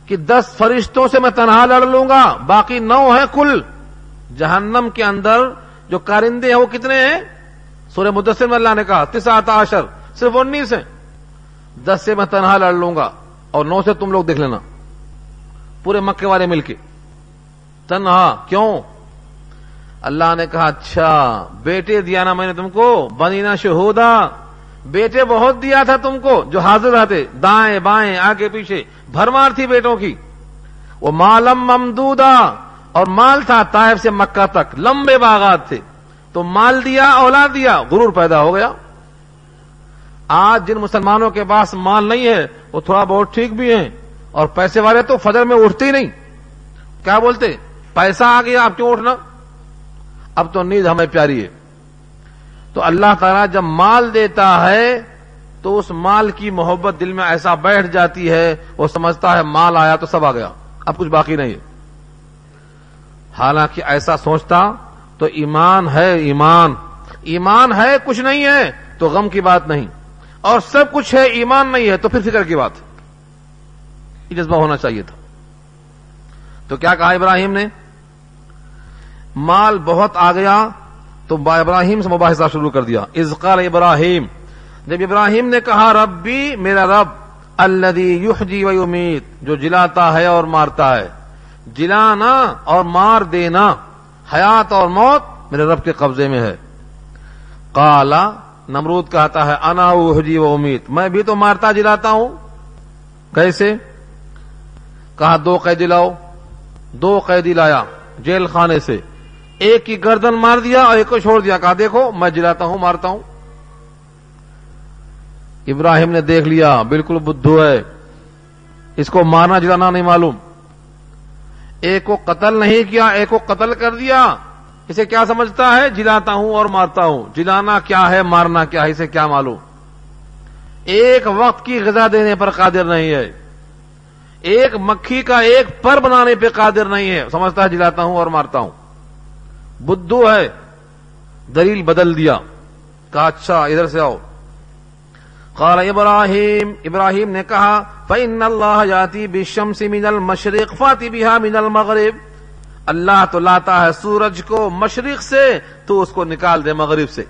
کہ دس فرشتوں سے میں تنہا لڑ لوں گا، باقی نو ہیں کل۔ جہنم کے اندر جو کارندے ہیں، وہ کتنے ہیں؟ سورہ مدثر میں اللہ نے کہا تسعت عشر، صرف انیس ہیں۔ دس سے میں تنہا لڑ لوں گا اور نو سے تم لوگ دیکھ لینا پورے مکے والے مل کے۔ تنہا، کیوں؟ اللہ نے کہا اچھا بیٹے دیا نا میں نے تم کو بنینا شہودا۔ بیٹے بہت دیا تھا تم کو، جو حاضر رہتے، دائیں، بائیں، آگے، پیچھے، بھرمار تھی بیٹوں کی۔ وہ مالم ممدودا، اور مال تھا طائف سے مکہ تک، لمبے باغات تھے۔ تو مال دیا، اولاد دیا، غرور پیدا ہو گیا۔ آج جن مسلمانوں کے پاس مال نہیں ہے، وہ تھوڑا بہت ٹھیک بھی ہیں۔ اور پیسے والے تو فجر میں اٹھتے ہی نہیں۔ کیا بولتے؟ پیسہ آ گیا آپ کیوں اٹھنا؟ اب تو نیند ہمیں پیاری ہے۔ تو اللہ تعالیٰ جب مال دیتا ہے، تو اس مال کی محبت دل میں ایسا بیٹھ جاتی ہے، وہ سمجھتا ہے مال آیا تو سب آ گیا۔ اب کچھ باقی نہیں ہے۔ حالانکہ ایسا سوچتا تو ایمان ہے ایمان۔ ایمان ہے، کچھ نہیں ہے، تو غم کی بات نہیں۔ اور سب کچھ ہے، ایمان نہیں ہے، تو پھر فکر کی بات۔ یہ جذبہ ہونا چاہیے تھا۔ تو کیا کہا ابراہیم نے؟ مال بہت آ گیا، تو با ابراہیم سے مباحثہ شروع کر دیا۔ ازقال ابراہیم، جب ابراہیم نے کہا رب بھی میرا رب الدی یحجی و امید جو جلاتا ہے اور مارتا ہے۔ جلانا اور مار دینا، حیات اور موت میرے رب کے قبضے میں ہے۔ کالا نمرود کہتا ہے، انا حجی و امید۔ میں بھی تو مارتا جلاتا ہوں۔ کیسے؟ کہا، دو قیدی لاؤ۔ دو قیدی لایا جیل خانے سے۔ ایک کی گردن مار دیا اور ایک کو چھوڑ دیا۔ کہا، دیکھو، میں جلاتا ہوں، مارتا ہوں۔ ابراہیم نے دیکھ لیا، بالکل بدھو ہے۔ اس کو مارنا جلانا نہیں معلوم۔ ایک کو قتل نہیں کیا، ایک کو قتل کر دیا۔ اسے کیا سمجھتا ہے؟ جلاتا ہوں اور مارتا ہوں۔ جلانا کیا ہے؟ مارنا کیا ہے؟ اسے کیا معلوم؟ ایک وقت کی غذا دینے پر قادر نہیں ہے۔ ایک مکھی کا ایک پر بنانے پہ قادر نہیں ہے۔ سمجھتا ہے؟ جلاتا ہوں اور مارتا ہوں۔ بدھو ہے۔ دلیل بدل دیا۔ کہا اچھا ادھر سے آؤ۔ قال ابراہیم ابراہیم نے کہا، فَإِنَّ اللَّهَ يَاتِي بِالشَّمْسِ مِنَ الْمَشْرِقِ فَاتِ بِهَا مِنَ الْمَغْرِبِ۔ اللہ تو لاتا ہے سورج کو مشرق سے، تو اس کو نکال دے مغرب سے۔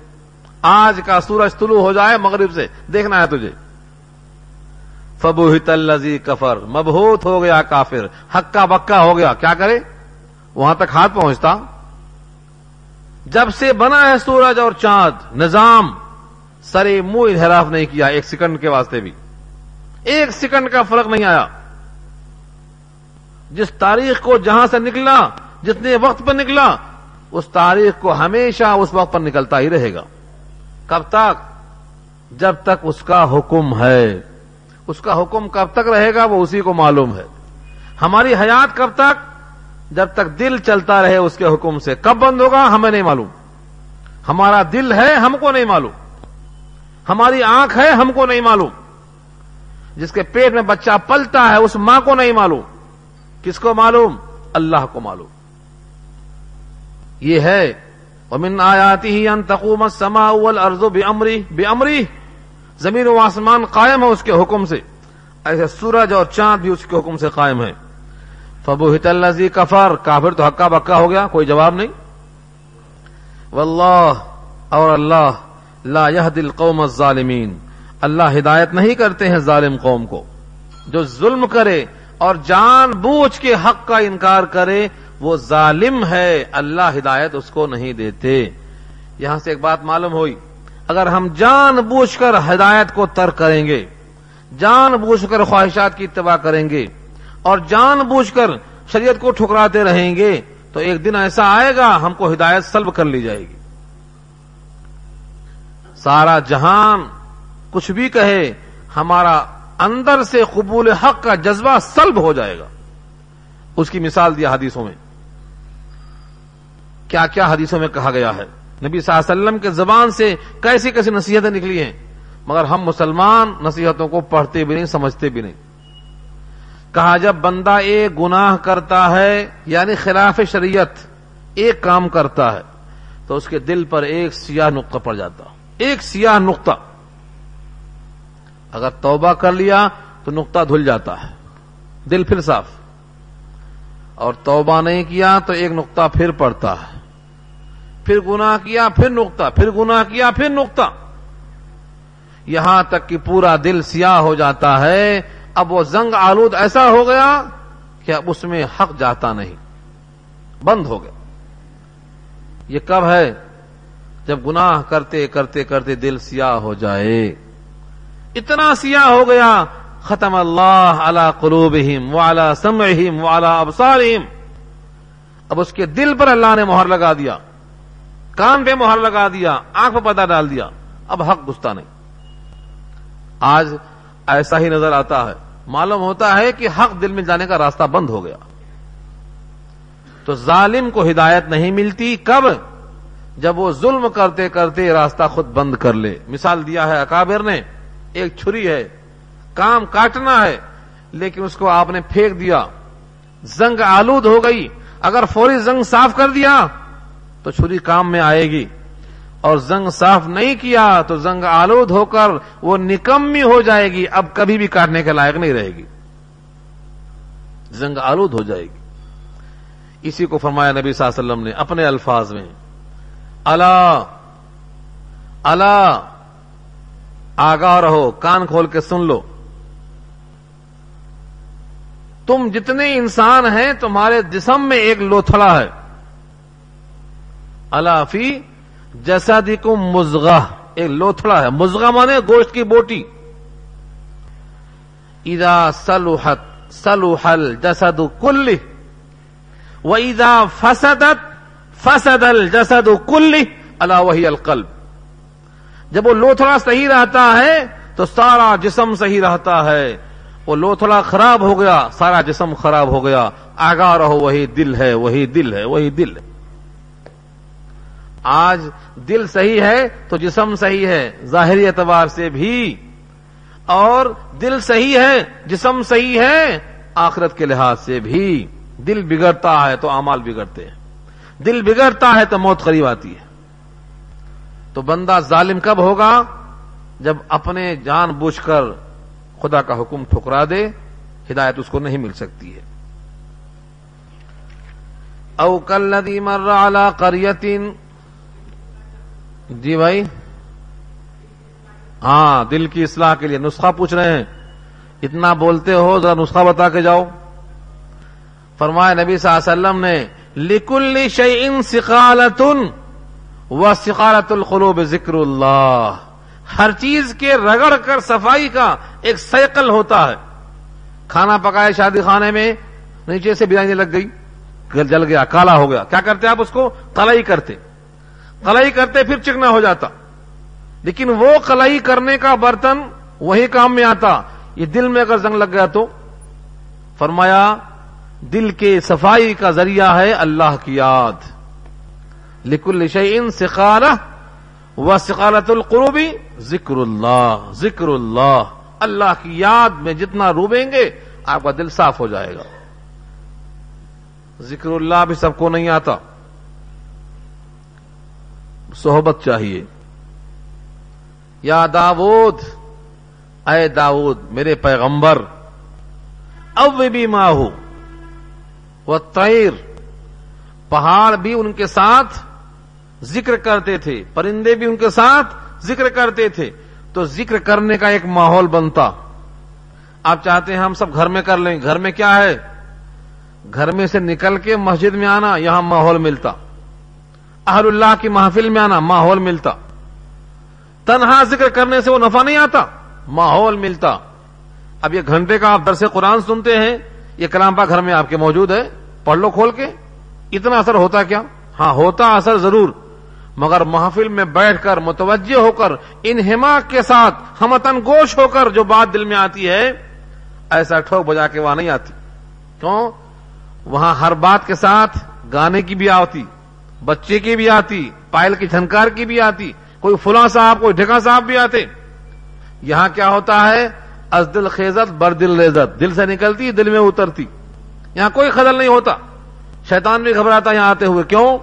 آج کا سورج طلوع ہو جائے مغرب سے۔ دیکھنا ہے تجھے۔ فبوہت الزی کفر مبہوت ہو گیا کافر۔ ہکا بکا ہو گیا۔ کیا کرے؟ وہاں تک ہاتھ پہنچتا۔ جب سے بنا ہے سورج اور چاند، نظام۔ سرے منہ انحراف نہیں کیا ایک سیکنڈ کے واسطے بھی۔ ایک سیکنڈ کا فرق نہیں آیا۔ جس تاریخ کو جہاں سے نکلا جتنے وقت پر نکلا، اس تاریخ کو ہمیشہ اس وقت پر نکلتا ہی رہے گا۔ کب تک؟ جب تک اس کا حکم ہے۔ اس کا حکم کب تک رہے گا وہ اسی کو معلوم ہے۔ ہماری حیات کب تک؟ جب تک دل چلتا رہے اس کے حکم سے۔ کب بند ہوگا؟ ہمیں نہیں معلوم۔ ہمارا دل ہے، ہم کو نہیں معلوم۔ ہماری آنکھ ہے، ہم کو نہیں معلوم۔ جس کے پیٹ میں بچہ پلتا ہے، اس ماں کو نہیں معلوم۔ کس کو معلوم؟ اللہ کو معلوم۔ یہ ہے، ومن آیاتی ہی ان تقوم السماء والارض بامری بامری زمین و آسمان قائم ہے اس کے حکم سے۔ ایسے سورج اور چاند بھی اس کے حکم سے قائم ہے فبوہت الذی کفر کافر تو حقا بکا ہو گیا، کوئی جواب نہیں۔ واللہ اور اللہ، لا يهدي القوم الظالمین اللہ ہدایت نہیں کرتے ہیں ظالم قوم کو۔ جو ظلم کرے اور جان بوجھ کے حق کا انکار کرے وہ ظالم ہے، اللہ ہدایت اس کو نہیں دیتے۔ یہاں سے ایک بات معلوم ہوئی، اگر ہم جان بوجھ کر ہدایت کو ترک کریں گے، جان بوجھ کر خواہشات کی اتباع کریں گے، اور جان بوجھ کر شریعت کو ٹھکراتے رہیں گے، تو ایک دن ایسا آئے گا، ہم کو ہدایت سلب کر لی جائے گی۔ سارا جہان کچھ بھی کہے، ہمارا اندر سے قبول حق کا جذبہ سلب ہو جائے گا۔ اس کی مثال دیا حدیثوں میں۔ کیا کیا حدیثوں میں کہا گیا ہے۔ نبی صلی اللہ علیہ وسلم کے زبان سے کیسی کیسی نصیحتیں نکلی ہیں۔ مگر ہم مسلمان نصیحتوں کو پڑھتے بھی نہیں، سمجھتے بھی نہیں۔ کہا جب بندہ ایک گناہ کرتا ہے یعنی خلاف شریعت، ایک کام کرتا ہے، تو اس کے دل پر ایک سیاہ نقطہ پڑ جاتا۔ ایک سیاہ نقطہ۔ اگر توبہ کر لیا، تو نقطہ دھل جاتا ہے۔ دل پھر صاف۔ اور توبہ نہیں کیا، تو ایک نقطہ پھر پڑتا ہے۔ پھر گناہ کیا، پھر نقطہ، پھر گناہ کیا، پھر نقطہ۔ یہاں تک کہ پورا دل سیاہ ہو جاتا ہے۔ اب وہ زنگ آلود ایسا ہو گیا کہ اب اس میں حق جاتا نہیں۔ بند ہو گیا۔ یہ کب ہے؟ جب گناہ کرتے کرتے کرتے دل سیاہ ہو جائے۔ اتنا سیاہ ہو گیا۔ ختم اللہ علی قلوبہم وعلی سمعہم وعلی ابصارہم۔ اب اس کے دل پر اللہ نے مہر لگا دیا۔ کان پہ مہر لگا دیا، آنکھ پہ پتہ ڈال دیا۔ اب حق گستا نہیں۔ آج ایسا ہی نظر آتا ہے۔ معلوم ہوتا ہے کہ حق دل میں جانے کا راستہ بند ہو گیا۔ تو ظالم کو ہدایت نہیں ملتی۔ کب؟ جب وہ ظلم کرتے کرتے راستہ خود بند کر لے۔ مثال دیا ہے اکابر نے۔ ایک چھری ہے۔ کام کاٹنا ہے، لیکن اس کو آپ نے پھینک دیا۔ زنگ آلود ہو گئی۔ اگر فوری زنگ صاف کر دیا تو چھری کام میں آئے گی۔ اور زنگ صاف نہیں کیا تو زنگ آلود ہو کر وہ نکمی ہو جائے گی، اب کبھی بھی کاٹنے کے لائق نہیں رہے گی۔ زنگ آلود ہو جائے گی۔ اسی کو فرمایا نبی صلی اللہ علیہ وسلم نے اپنے الفاظ میں اللہ اللہ آگاہ رہو، کان کھول کے سن لو۔ تم جتنے انسان ہیں، تمہارے جسم میں ایک لوتھڑا ہے۔ الافی جیسا دیکھو مزغہ، ایک لوتھڑا ہے۔ مزغہ مانے گوشت کی بوٹی۔ ادا سلوحت سلوحل جسد کل و ادا فسدت، فسد الجسد کل اللہ وہی القلب۔ جب وہ لوتھڑا صحیح رہتا ہے، تو سارا جسم صحیح رہتا ہے۔ وہ لوتھڑا خراب ہو گیا، سارا جسم خراب ہو گیا۔ آگاہ رہو، وہی دل ہے، وہی دل ہے، وہی دل ہے۔ آج دل صحیح ہے تو جسم صحیح ہے، ظاہری اعتبار سے بھی۔ اور دل صحیح ہے، جسم صحیح ہے، آخرت کے لحاظ سے بھی۔ دل بگڑتا ہے تو امال بگڑتے ہیں۔ دل بگڑتا ہے تو موت قریب آتی ہے۔ تو بندہ ظالم کب ہوگا؟ جب اپنے جان بوجھ کر خدا کا حکم ٹھکرا دے، ہدایت اس کو نہیں مل سکتی ہے۔ او کلدی مر اعلی قریتن جی بھائی؟ ہاں دل کی اصلاح کے لیے نسخہ پوچھ رہے ہیں۔ اتنا بولتے ہو، ذرا نسخہ بتا کے جاؤ۔ فرمائے نبی صلی اللہ علیہ وسلم نے لکل شعین سکالتن و سکالت القلوب ذکر اللہ ہر چیز کے رگڑ کر صفائی کا ایک سیکل ہوتا ہے۔ کھانا پکائے شادی خانے میں، نیچے سے بریانی لگ گئی جل گیا، کالا ہو گیا۔ کیا کرتے آپ اس کو؟ کلائی کرتے۔ کلائی کرتے پھر چکنا ہو جاتا۔ لیکن وہ کلائی کرنے کا برتن وہی کام میں آتا۔ یہ دل میں اگر زنگ لگ گیا تو۔ فرمایا، دل کے صفائی کا ذریعہ ہے اللہ کی یاد۔ لکل شعین سکارہ و سکالت القروبی ذکر اللہ ذکر اللہ۔ اللہ کی یاد میں جتنا روبیں گے، آپ کا دل صاف ہو جائے گا۔ ذکر اللہ بھی سب کو نہیں آتا۔ صحبت چاہیے۔ یا داود، اے داود، میرے پیغمبر اب بھی ماں ہو، وہ تیر پہاڑ بھی ان کے ساتھ ذکر کرتے تھے، پرندے بھی ان کے ساتھ ذکر کرتے تھے۔ تو ذکر کرنے کا ایک ماحول بنتا۔ آپ چاہتے ہیں ہم سب گھر میں کر لیں، گھر میں کیا ہے؟ گھر میں سے نکل کے مسجد میں آنا، یہاں ماحول ملتا۔ اہل اللہ کی محفل میں آنا، ماحول ملتا۔ تنہا ذکر کرنے سے وہ نفع نہیں آتا، ماحول ملتا۔ اب یہ گھنٹے کا آپ درس قرآن سنتے ہیں، یہ کلام پا گھر میں آپ کے موجود ہے، پڑھ لو کھول کے۔ اتنا اثر ہوتا کیا؟ ہاں ہوتا اثر ضرور۔ مگر محفل میں بیٹھ کر متوجہ ہو کر انہما کے ساتھ، ہمتن گوش ہو کر جو بات دل میں آتی ہے، ایسا ٹھوک بجا کے وہاں نہیں آتی۔ کیوں؟ وہاں ہر بات کے ساتھ گانے کی بھی آتی بچے کی بھی آتی، پائل کی جھنکار کی بھی آتی، کوئی فلاں صاحب، کوئی ڈھکا صاحب بھی آتے۔ یہاں کیا ہوتا ہے؟ از دل خیزت، بر دل ریزت دل سے نکلتی، دل میں اترتی۔ یہاں کوئی خدل نہیں ہوتا۔ شیطان بھی گھبراتا یہاں آتے ہوئے۔ کیوں؟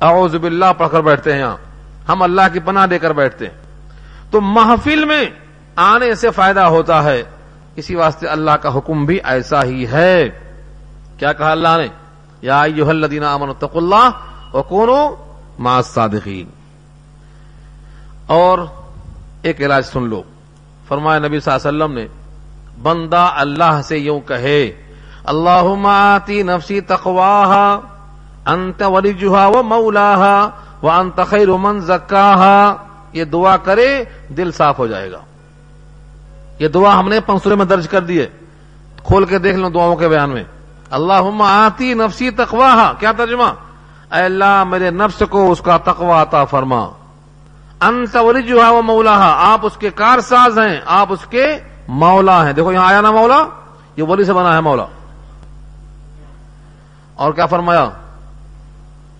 اعوذ باللہ، پڑھ کر بیٹھتے ہیں یہاں۔ ہم اللہ کی پناہ دے کر بیٹھتے ہیں۔ تو محفل میں آنے سے فائدہ ہوتا ہے۔ اسی واسطے اللہ کا حکم بھی ایسا ہی ہے۔ کیا کہا اللہ نے؟ یا الذین آمنوا اتقوا اللہ وکونوا مع الصادقین اور ایک علاج سن لو۔ فرمایا نبی صلی اللہ علیہ وسلم نے، بندہ اللہ سے یوں کہے اللہ آتی نفسی تقواہا، انت ولیجہا و مولاہا، و انت خیر من زکاہا۔ یہ دعا کرے، دل صاف ہو جائے گا۔ یہ دعا ہم نے پنسورے میں درج کر دیے کھول کے دیکھ لو دعاؤں کے بیان میں۔ اللہ آتی نفسی تقواہا۔ کیا ترجمہ؟ اے اللہ میرے نفس کو اس کا تقوا عطا فرما۔ انت ولیجہا و مولاہا آپ اس کے کار ساز ہیں، آپ اس کے مولا ہیں۔ دیکھو یہاں آیا نا مولا؟ یہ ولی سے بنا ہے مولا۔ اور کیا فرمایا؟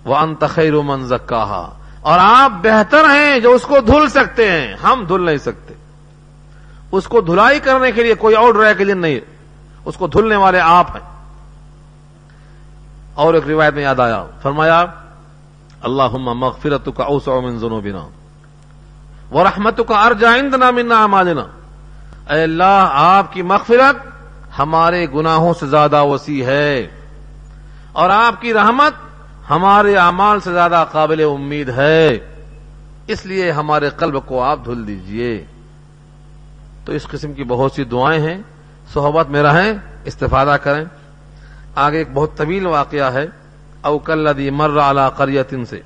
وہ انتخیر من زکاہا۔ اور آپ بہتر ہیں جو اس کو دھل سکتے ہیں۔ ہم دھل نہیں سکتے۔ اس کو دھلائی کرنے کے لیے کوئی اور ڈرائی کے لیے نہیں۔ اس کو دھلنے والے آپ ہیں۔ اور ایک روایت میں یاد آیا۔ فرمایا اللہ مغفرت کا اوسع من ذنوبنا ورحمت کا ارجا عندنا من اعمالنا. اے اللہ، آپ کی مغفرت ہمارے گناہوں سے زیادہ وسیع ہے اور آپ کی رحمت ہمارے اعمال سے زیادہ قابل امید ہے۔ اس لیے ہمارے قلب کو آپ دھل دیجیے۔ تو اس قسم کی بہت سی دعائیں ہیں۔ صحبت میں رہیں استفادہ کریں۔ آگے ایک بہت طویل واقعہ ہے اوکل مر اعلی قریتن سے۔